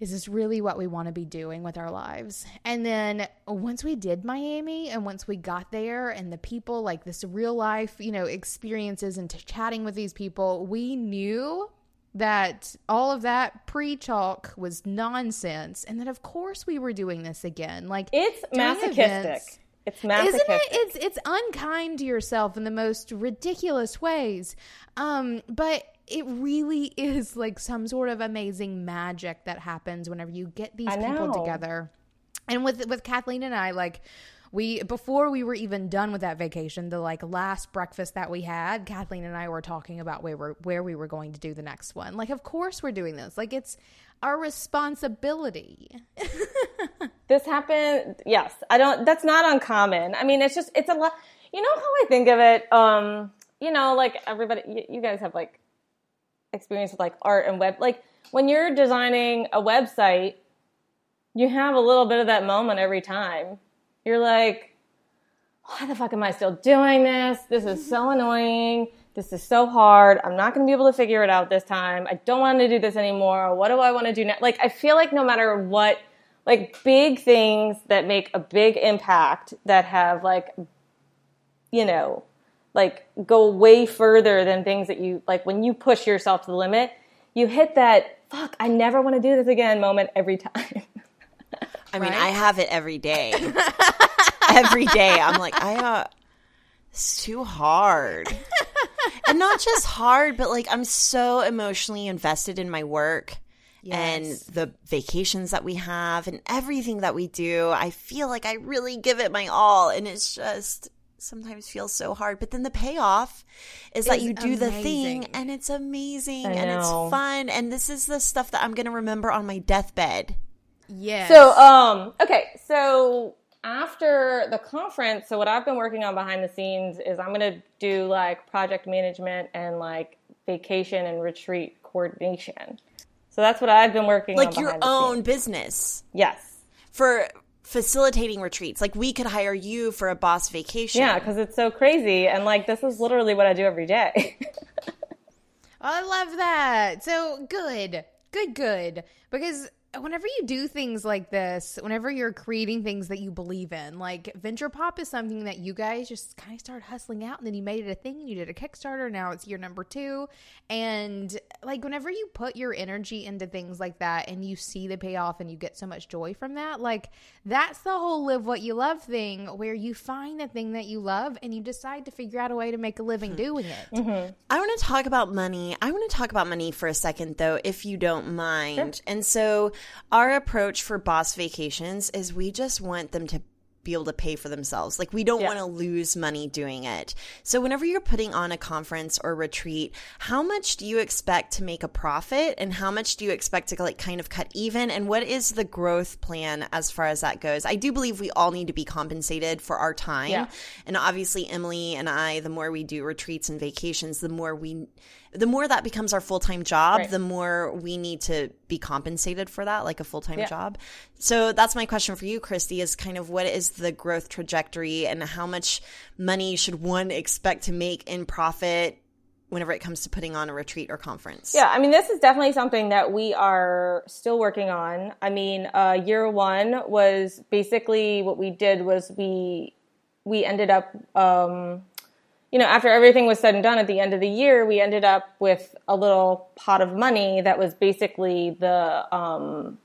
is this really what we want to be doing with our lives? And then once we did Miami and once we got there and the people, like this real life, you know, experiences and chatting with these people, we knew that all of that pre talk was nonsense. And that, of course, we were doing this again. Like, It's masochistic. events- It's masochistic. isn't it? It's it's unkind to yourself in the most ridiculous ways. Um, but it really is like some sort of amazing magic that happens whenever you get these I people know. together. And with with Kathleen and I, like we before we were even done with that vacation, the like last breakfast that we had, Kathleen and I were talking about where we're where we were going to do the next one. Like, of course we're doing this. Like it's our responsibility. this happened yes i don't that's not uncommon i mean it's just it's a lot you know how i think of it um you know like everybody you, you guys have like experience with like art and web like when you're designing a website you have a little bit of that moment every time. You're like why the fuck am i still doing this? This is so mm-hmm. annoying. This is so hard. I'm not going to be able to figure it out this time. I don't want to do this anymore. What do i want to do now like i feel like no matter what like big things that make a big impact that have like you know like go way further than things that you like when you push yourself to the limit you hit that fuck i never want to do this again moment every time I mean, Right? I have it every day. every day. I'm like, I, uh, it's too hard. and not just hard, but like I'm so emotionally invested in my work and the vacations that we have and everything that we do. I feel like I really give it my all and it's just sometimes feels so hard, but then the payoff is that Is you do the thing and it's amazing and it's fun. And this is the stuff that I'm going to remember on my deathbed. Yeah. So, um, okay, so after the conference, so what I've been working on behind the scenes is I'm going to do like project management and like vacation and retreat coordination. So that's what I've been working on. Like your the own scenes. business Yes. for facilitating retreats. Like we could hire you for a boss vacation. Yeah, because it's so crazy. And like, this is literally what I do every day. I love that. So good, good, good. Because whenever you do things like this, whenever you're creating things that you believe in, like VenturePOP is something that you guys just kind of started hustling out and then you made it a thing. And you did a Kickstarter. Now it's year number two. And like whenever you put your energy into things like that and you see the payoff and you get so much joy from that, like that's the whole live what you love thing where you find the thing that you love and you decide to figure out a way to make a living hmm. doing it. Mm-hmm. I want to talk about money. I want to talk about money for a second, though, if you don't mind. And so, our approach for boss vacations is we just want them to be able to pay for themselves. Like, we don't Yeah. want to lose money doing it. So, whenever you're putting on a conference or retreat, how much do you expect to make a profit and how much do you expect to like kind of cut even? And what is the growth plan as far as that goes? I do believe we all need to be compensated for our time. Yeah. And obviously, Emily and I, the more we do retreats and vacations, the more we, the more that becomes our full time job, Right. the more we need to be compensated for that, like a full time Yeah. job. So that's my question for you, Kristy, is kind of what is the growth trajectory and how much money should one expect to make in profit whenever it comes to putting on a retreat or conference? Yeah, I mean, this is definitely something that we are still working on. I mean, uh, year one was basically what we did was we we ended up, um, you know, after everything was said and done at the end of the year, we ended up with a little pot of money that was basically the um,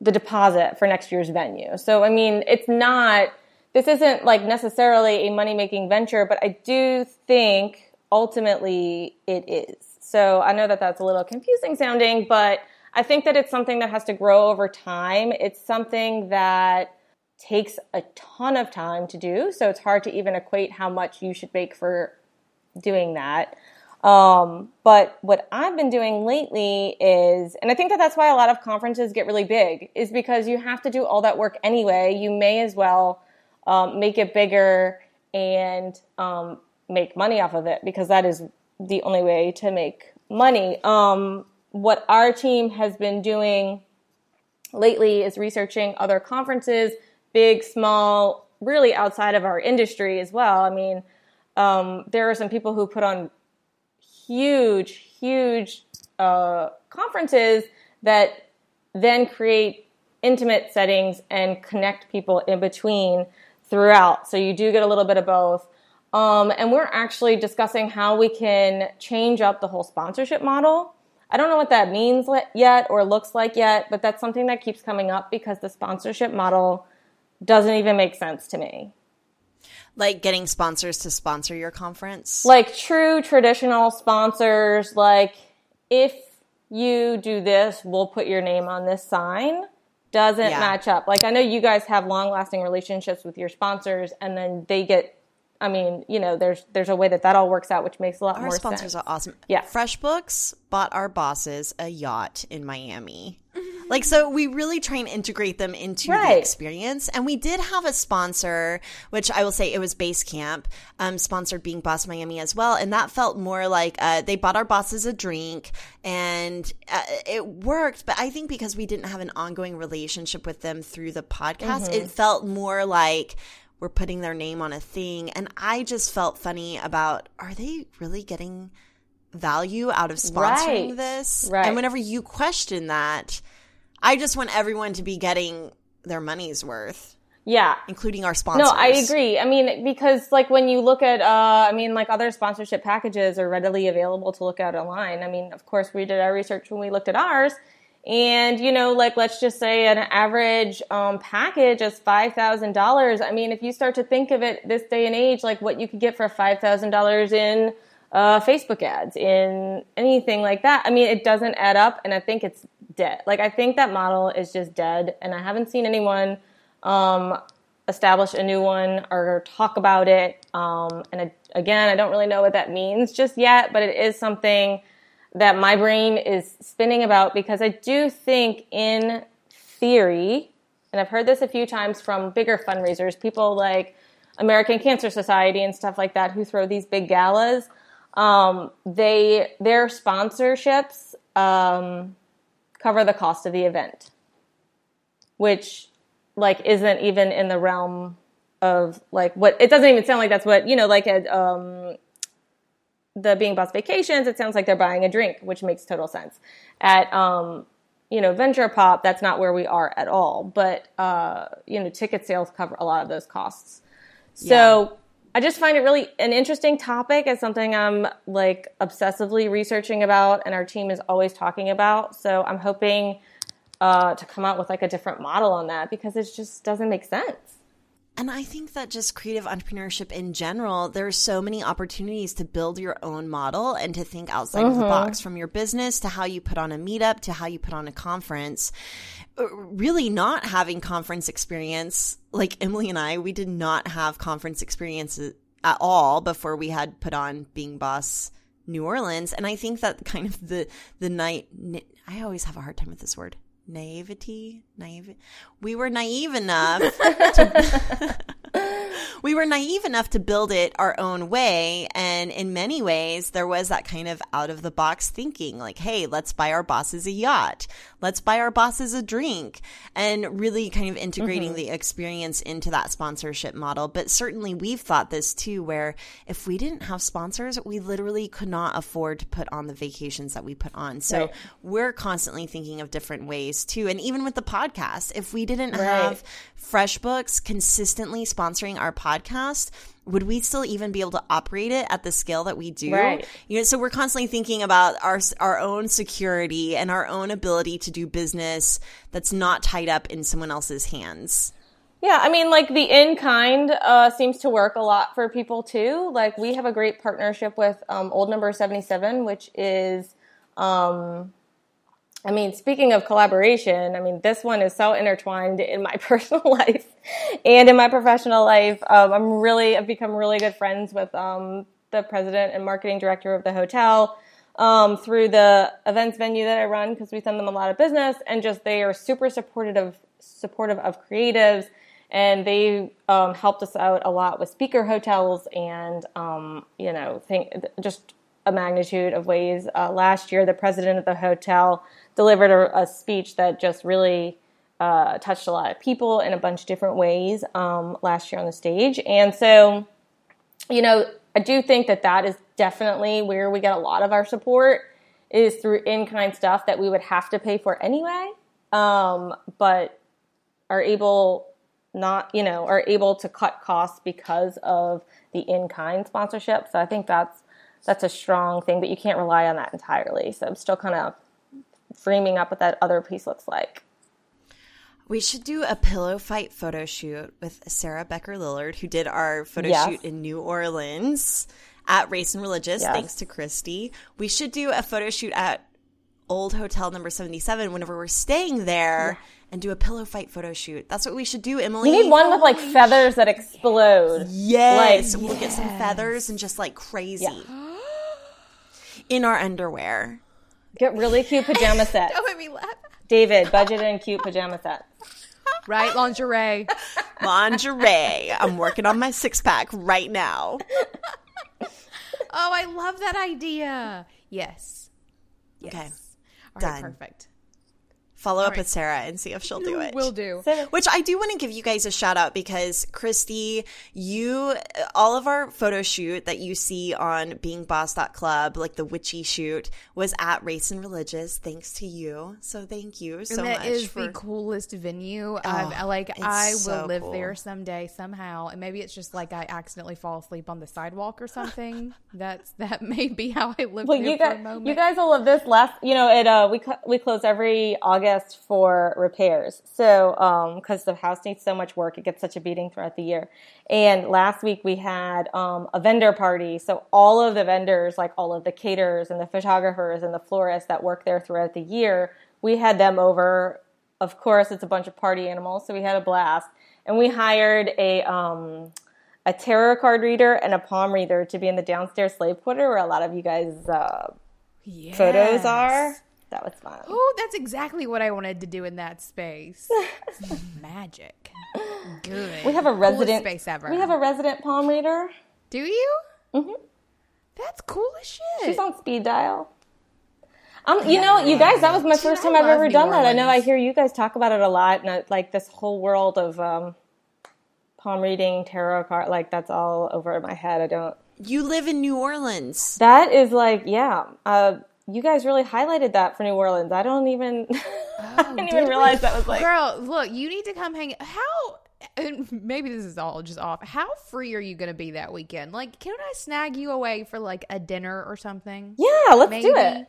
the deposit for next year's venue. So, I mean, it's not, this isn't like necessarily a money making venture, but I do think ultimately it is. So, I know that that's a little confusing sounding, but I think that it's something that has to grow over time. It's something that takes a ton of time to do. So, it's hard to even equate how much you should make for doing that. Um, but what I've been doing lately is, and I think that that's why a lot of conferences get really big, is because you have to do all that work anyway. You may as well um, make it bigger and um, make money off of it because that is the only way to make money. Um, what our team has been doing lately is researching other conferences, big, small, really outside of our industry as well. I mean, um, there are some people who put on huge, huge uh, conferences that then create intimate settings and connect people in between throughout. So you do get a little bit of both. Um, and we're actually discussing how we can change up the whole sponsorship model. I don't know what that means yet or looks like yet, but that's something that keeps coming up because the sponsorship model doesn't even make sense to me. Like getting sponsors to sponsor your conference? like true traditional sponsors like if you do this we'll put your name on this sign doesn't Yeah. match up like i know you guys have long lasting relationships with your sponsors and then they get i mean you know there's there's a way that that all works out which makes a lot Our more sense. Our sponsors are awesome. Yeah. FreshBooks bought our bosses a yacht in Miami. Like, so we really try and integrate them into the experience. And we did have a sponsor, which I will say it was Basecamp, um, sponsored being Boss Miami as well. And that felt more like uh, they bought our bosses a drink and uh, it worked. But I think because we didn't have an ongoing relationship with them through the podcast, it felt more like, we're putting their name on a thing. And I just felt funny about are they really getting value out of sponsoring Right. this? Right. And whenever you question that, I just want everyone to be getting their money's worth, yeah including our sponsors. No, I agree. I mean, because like when you look at, uh, I mean, like other sponsorship packages are readily available to look at online. I mean, of course, we did our research when we looked at ours, and you know, like let's just say an average um, package is five thousand dollars. I mean, if you start to think of it this day and age, like what you could get for five thousand dollars in uh, Facebook ads, in anything like that. I mean, it doesn't add up, and I think it's dead. Like I think that model is just dead, and I haven't seen anyone um, establish a new one or talk about it. Um, and again, I don't really know what that means just yet, but it is something that my brain is spinning about because I do think, in theory, and I've heard this a few times from bigger fundraisers, people like American Cancer Society and stuff like that who throw these big galas. Um, they their sponsorships um, cover the cost of the event, which like isn't even in the realm of like what it doesn't even sound like that's what you know like at um, the being boss vacations it sounds like they're buying a drink which makes total sense at um, you know VenturePOP that's not where we are at all but uh, you know ticket sales cover a lot of those costs so yeah. I just find it really an interesting topic. It's something I'm like obsessively researching about, and our team is always talking about. So I'm hoping uh, to come out with like a different model on that because it just doesn't make sense. And I think that just creative entrepreneurship in general, there are so many opportunities to build your own model and to think outside mm-hmm. of the mm-hmm. box from your business to how you put on a meetup to how you put on a conference. Uh, really not having conference experience, like Emily and I, we did not have conference experience at all before we had put on Being Boss New Orleans. And I think that kind of the, the night, I always have a hard time with this word naivety, naive. We were naive enough to, we were naive enough to build it our own way. And in many ways, there was that kind of out of the box thinking like, hey, let's buy our bosses a yacht. Let's buy our bosses a drink and really kind of integrating mm-hmm. the experience into that sponsorship model. But certainly we've thought this too, where if we didn't have sponsors, we literally could not afford to put on the vacations that we put on. So right. we're constantly thinking of different ways too. And even with the podcast, if we didn't right. have FreshBooks consistently sponsoring our podcast, would we still even be able to operate it at the scale that we do? Right. You know, so we're constantly thinking about our our own security and our own ability to do business that's not tied up in someone else's hands. Yeah, I mean, like the in kind uh, seems to work a lot for people too. Like we have a great partnership with um, Old Number Seventy Seven, which is um, I mean, speaking of collaboration, I mean, this one is so intertwined in my personal life and in my professional life. Um, I'm really, I've become really good friends with um, the president and marketing director of the hotel um, through the events venue that I run because we send them a lot of business and just they are super supportive of, supportive of creatives and they um, helped us out a lot with speaker hotels and um, you know think just a magnitude of ways. Uh, last year, the president of the hotel delivered a, a speech that just really uh, touched a lot of people in a bunch of different ways um, last year on the stage. And so, you know, I do think that that is definitely where we get a lot of our support is through in-kind stuff that we would have to pay for anyway, um, but are able not, you know, are able to cut costs because of the in-kind sponsorship. So I think that's that's a strong thing, but you can't rely on that entirely. So I'm still kind of framing up what that other piece looks like. We should do a pillow fight photo shoot with Sarah Becker Lillard, who did our photo yes. shoot in New Orleans at Race and Religious, yes. thanks to Kristy. We should do a photo shoot at Old Hotel number 77 whenever we're staying there yeah. and do a pillow fight photo shoot. That's what we should do, Emily. We need one with like feathers that explode. Yes. Like, we'll get some feathers and just like crazy. Yeah. In our underwear. Get really cute pajama set. Don't make me laugh. David, budget in cute pajama set. Right, lingerie. lingerie. I'm working on my six pack right now. oh, I love that idea. Yes. yes. Okay. All Done. Right, perfect follow All up right. with Sarah and see if she'll do it. Will do. Which I do want to give you guys a shout out because Kristy, you all of our photo shoot that you see on beingboss.club, like the witchy shoot, was at Race and Religious thanks to you. So thank you and so that much. That is for... the coolest venue. Oh, like I will so live cool. there someday somehow. And maybe it's just like I accidentally fall asleep on the sidewalk or something. That's that may be how I live well, you guys, You guys will love this last you know, it uh we we close every August for repairs. So, because um, the house needs so much work, it gets such a beating throughout the year. And last week we had um, a vendor party. So, all of the vendors, like all of the caterers and the photographers and the florists that work there throughout the year, we had them over of course, it's a bunch of party animals, so we had a blast. And we hired a um, a tarot card reader and a palm reader to be in the downstairs slave quarter where a lot of you guys uh, photos are. That was fun. Oh, that's exactly what I wanted to do in that space. Magic. Good. We have a Coolest resident space ever. We have a resident palm reader. Do you? Mm-hmm. That's cool as shit. She's on speed dial. Um, you know, you guys, that was my first time I've love ever New done that. I know I hear you guys talk about it a lot, and uh, like this whole world of um, palm reading, tarot card, like that's all over my head. I don't. You live in New Orleans. That is like, yeah. Uh, you guys really highlighted that for New Orleans. I don't even. I oh, didn't even realize that was like. Girl, look, you need to come hang. How? And maybe this is all just off. How free are you going to be that weekend? Like, can I snag you away for like a dinner or something? Yeah, let's Maybe. do it.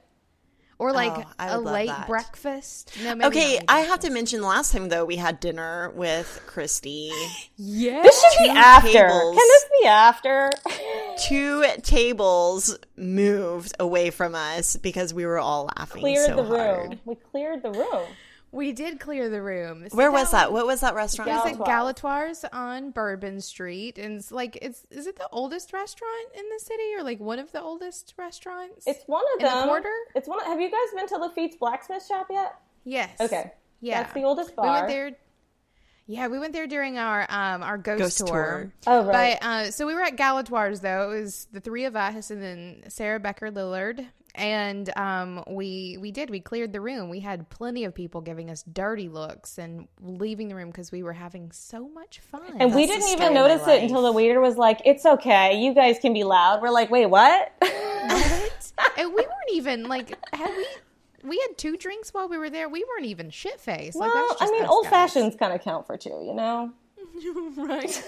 Or like Oh, I a would love late that. breakfast? No, maybe Okay, not I have to mention last time though we had dinner with Kristy. Yeah. This should be after. tables. Can this be after? Two tables moved away from us because we were all laughing cleared so the room. We cleared the room. We did clear the room. Where Sit was down. that? What was that restaurant? It was at Galatoire's. Galatoire's on Bourbon Street, and it's like it's is it the oldest restaurant in the city, or like one of the oldest restaurants? It's one of In the quarter? It's one. Of, have you guys been to Lafitte's blacksmith shop yet? yes. Okay. Yeah, That's the oldest We went there. Yeah, we went there during our um our ghost, Ghost tour. tour. Oh, right. But uh, so we were at Galatoire's though. It was the three of us and then Sarah Becker Lillard. And um, we we did we cleared the room. We had plenty of people giving us dirty looks and leaving the room because we were having so much fun. and we That's the didn't even notice it until the waiter was like, "It's okay, you guys can be loud." We're like, "Wait, what?" What? and we weren't even like had we we had two drinks while we were there. We weren't even shit faced. Like well, that's I mean, old guys. fashions kind of count for two, you know. right.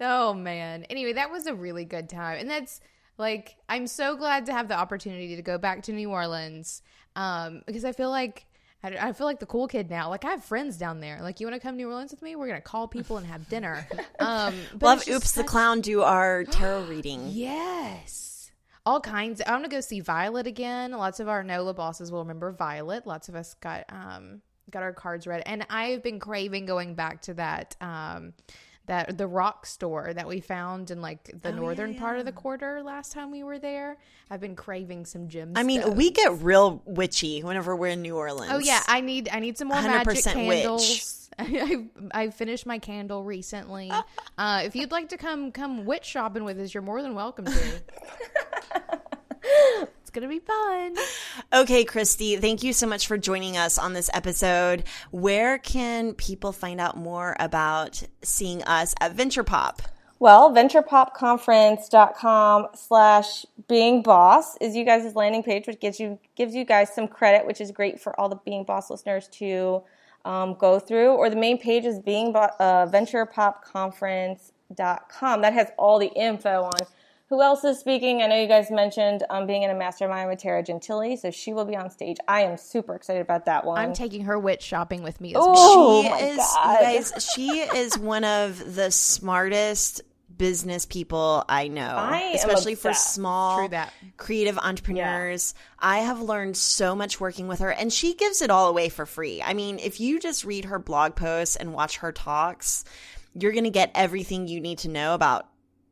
oh man. Anyway, that was a really good time, and that's like I'm so glad to have the opportunity to go back to New Orleans um, because I feel like. I I feel like the cool kid now. Like I have friends down there. Like you want to come to New Orleans with me? We're gonna call people and have dinner. Um, Love Oops the Clown do our tarot reading. Yes. All kinds. I'm gonna go see Violet again. Lots of our NOLA bosses will remember Violet. Lots of us got um got our cards read, and I've been craving going back to that um that the rock store that we found in like the Oh, yeah, northern part of the quarter last time we were there. I've been craving some gems. I mean, we get real witchy whenever we're in New Orleans. Oh yeah, I need I need some more magic 100% witch. candles. I, I finished my candle recently. Uh, if you'd like to come come witch shopping with us, you're more than welcome to. it's gonna be fun. Okay, Kristy, thank you so much for joining us on this episode. Where can people find out more about seeing us at VenturePOP? Well, venturepopconference.com slash being boss is you guys' landing page, which gives you gives you guys some credit, which is great for all the being boss listeners to um, go through. Or the main page is being bo- uh, venturepopconference.com. That has all the info on who else is speaking. I know you guys mentioned um, being in a mastermind with Tara Gentile, so she will be on stage. I am super excited about that one. I'm taking her witch shopping with me as well. Oh she my is, God. guys, she is one of the smartest business people I know, I am especially for small that. creative entrepreneurs. I have learned so much working with her and she gives it all away for free. I mean, if you just read her blog posts and watch her talks, you're going to get everything you need to know about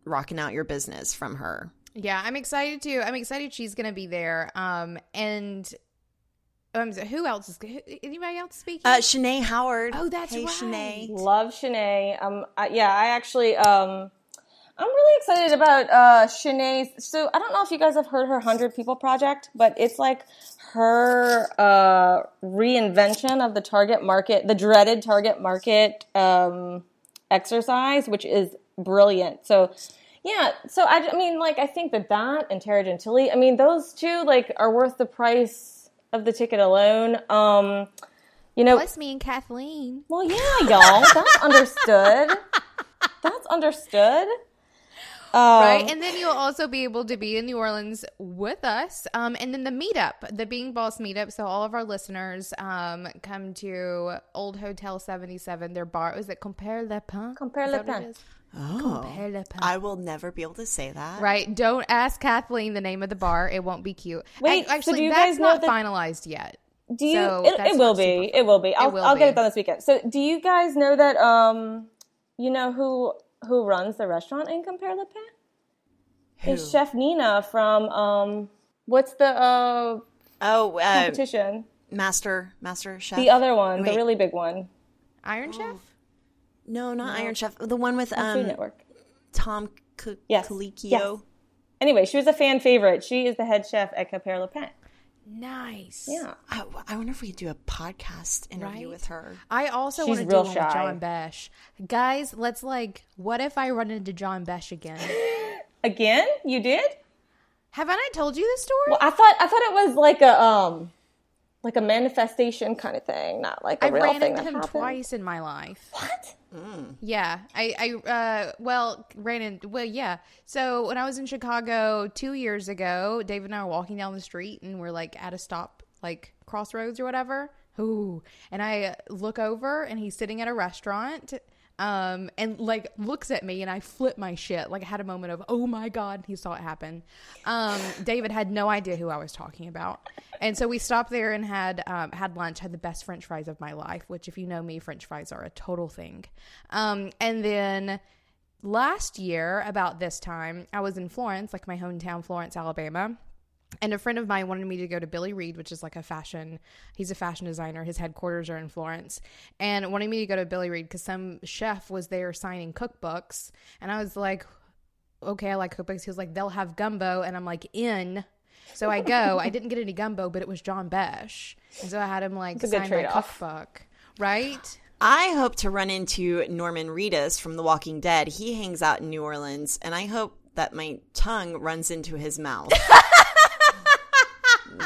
rocking out your business from her. Yeah, I'm excited too. I'm excited she's gonna be there. Um, and um, who else is anybody else speaking? Uh, Shenee Howard. Oh, that's hey, right. Shenee. Love Shenee. Um, I, yeah, I actually, um, I'm really excited about uh, Shenee's. So I don't know if you guys have heard her Hundred People Project, but it's like her uh, reinvention of the target market, the dreaded target market um, exercise, which is brilliant. So. Yeah, so I, I mean, like, I think that that and Tara Gentile, I mean, those two, like, are worth the price of the ticket alone. Um, you know, Plus me and Kathleen. well, yeah, y'all. That's understood. That's understood. Um, right and then you'll also be able to be in new orleans with us um, and then the meetup the being boss meetup so all of our listeners um, come to old hotel 77 their bar is it Compère Lapin Compare le pain. Is? Oh, Compare. I will never be able to say that. right don't ask kathleen the name of the bar it won't be cute Wait, And so actually do you that's guys not that- finalized yet Do you? So it, it will be. It will be. I'll, will I'll get it done this weekend. So, do you guys know that? Um, you know who who runs the restaurant in Compère Lapin? Is Chef Nina from um, what's the uh, Oh, uh, competition? master, master chef. The other one, the really big one, Iron Chef? No, not Iron Chef. The one with Food um Network. Tom K- Yes. Colicchio. Yes. Anyway, she was a fan favorite. She is the head chef at Compère Lapin. Nice. Yeah. I, I wonder if we could do a podcast interview Right? with her. I also She's want to do one shy. with John Besh. Guys, let's like, what if I run into John Besh again? Again, you did? Haven't I told you this story? Well, I thought I thought it was like a um, like a manifestation kind of thing, not like a I real thing. I ran thing into that him happened. twice in my life. What? Yeah, I, I, uh, well, ran in, well, yeah. So when I was in Chicago two years ago, Dave and I were walking down the street and we're like at a stop, like crossroads or whatever. Ooh, and I look over and he's sitting at a restaurant, um, and like looks at me and I flip my shit. Like I had a moment of, oh my god, he saw it happen. Um, David had no idea who I was talking about, and so we stopped there and had um, had lunch. Had the best French fries of my life, which if you know me, French fries are a total thing. Um, and then last year about this time i was in florence like my hometown florence alabama and a friend of mine wanted me to go to Billy Reid which is like a fashion he's a fashion designer. His headquarters are in florence. And wanted me to go to Billy Reid because some chef was there signing cookbooks. And i was like okay i like cookbooks. He was like they'll have gumbo. And i'm like in. So i go. I didn't get any gumbo but it was john besh. And so i had him like a good sign my cookbook. Right? I hope to run into Norman Reedus from The Walking Dead. He hangs out in New Orleans, and I hope that my tongue runs into his mouth.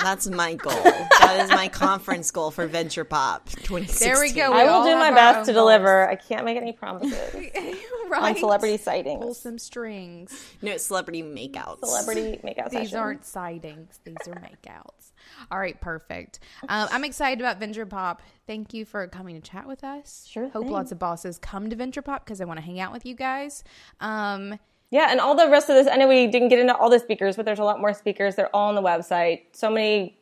That's my goal. That is my conference goal for VenturePOP 2016. There we go. I will do my best own to goals. deliver. I can't make any promises right on celebrity sightings. pull some strings No, celebrity makeouts. Celebrity makeouts. These sessions. aren't sightings. These are makeouts. All right, perfect. Um, I'm excited about VenturePOP. Thank you for coming to chat with us. Sure Hope thing. lots of bosses come to VenturePOP because I want to hang out with you guys. Um, Yeah, and all the rest of this, I know we didn't get into all the speakers, but there's a lot more speakers. They're all on the website. So many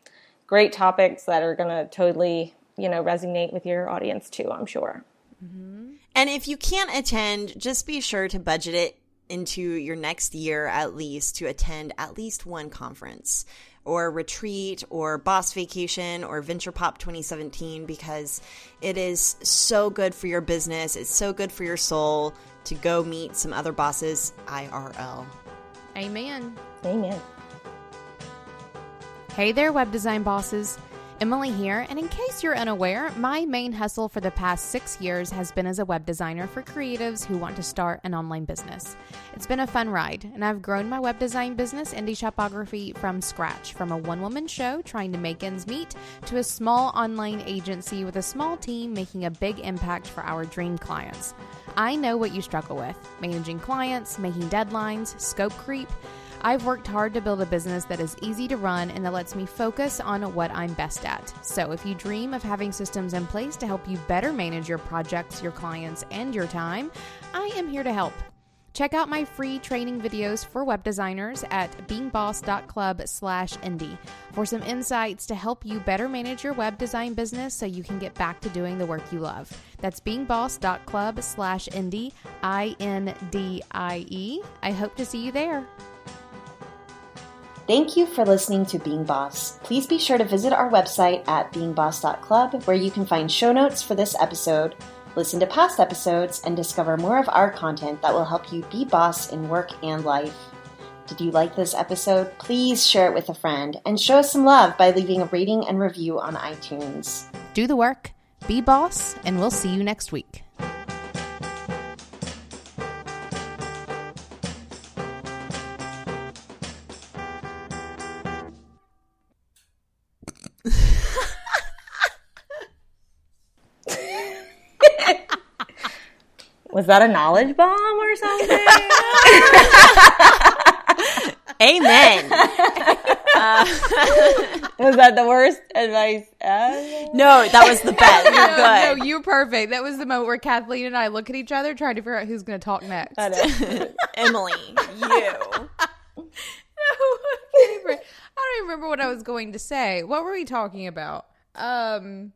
great topics that are going to totally, you know, resonate with your audience too, I'm sure. Mm-hmm. And if you can't attend, just be sure to budget it into your next year at least to attend at least one conference or retreat or boss vacation or VenturePOP 2017 because it is so good for your business it's so good for your soul to go meet some other bosses irl amen. Amen. Hey there, web design bosses. Emily here, and in case you're unaware, my main hustle for the past six years has been as a web designer for creatives who want to start an online business. It's been a fun ride, and I've grown my web design business, Indie Shopography, from scratch, from a one woman show trying to make ends meet to a small online agency with a small team making a big impact for our dream clients. I know what you struggle with managing clients, making deadlines, scope creep. I've worked hard to build a business that is easy to run and that lets me focus on what I'm best at. So, if you dream of having systems in place to help you better manage your projects, your clients, and your time, I am here to help. Check out my free training videos for web designers at beingboss.club slash indie for some insights to help you better manage your web design business so you can get back to doing the work you love. That's beingboss.club slash indie, I-N-D-I-E. I hope to see you there. Thank you for listening to Being Boss. Please be sure to visit our website at beingboss.club where you can find show notes for this episode, listen to past episodes, and discover more of our content that will help you be boss in work and life. Did you like this episode? Please share it with a friend and show us some love by leaving a rating and review on iTunes. Do the work, be boss, and we'll see you next week. Was that a knowledge bomb or something? amen Was that the worst advice ever? no that was the best you're No, good no, you're perfect. That was the moment where Kathleen and I look at each other trying to figure out who's going to talk next. I emily you I don't even remember what I was going to say. What were we talking about? Um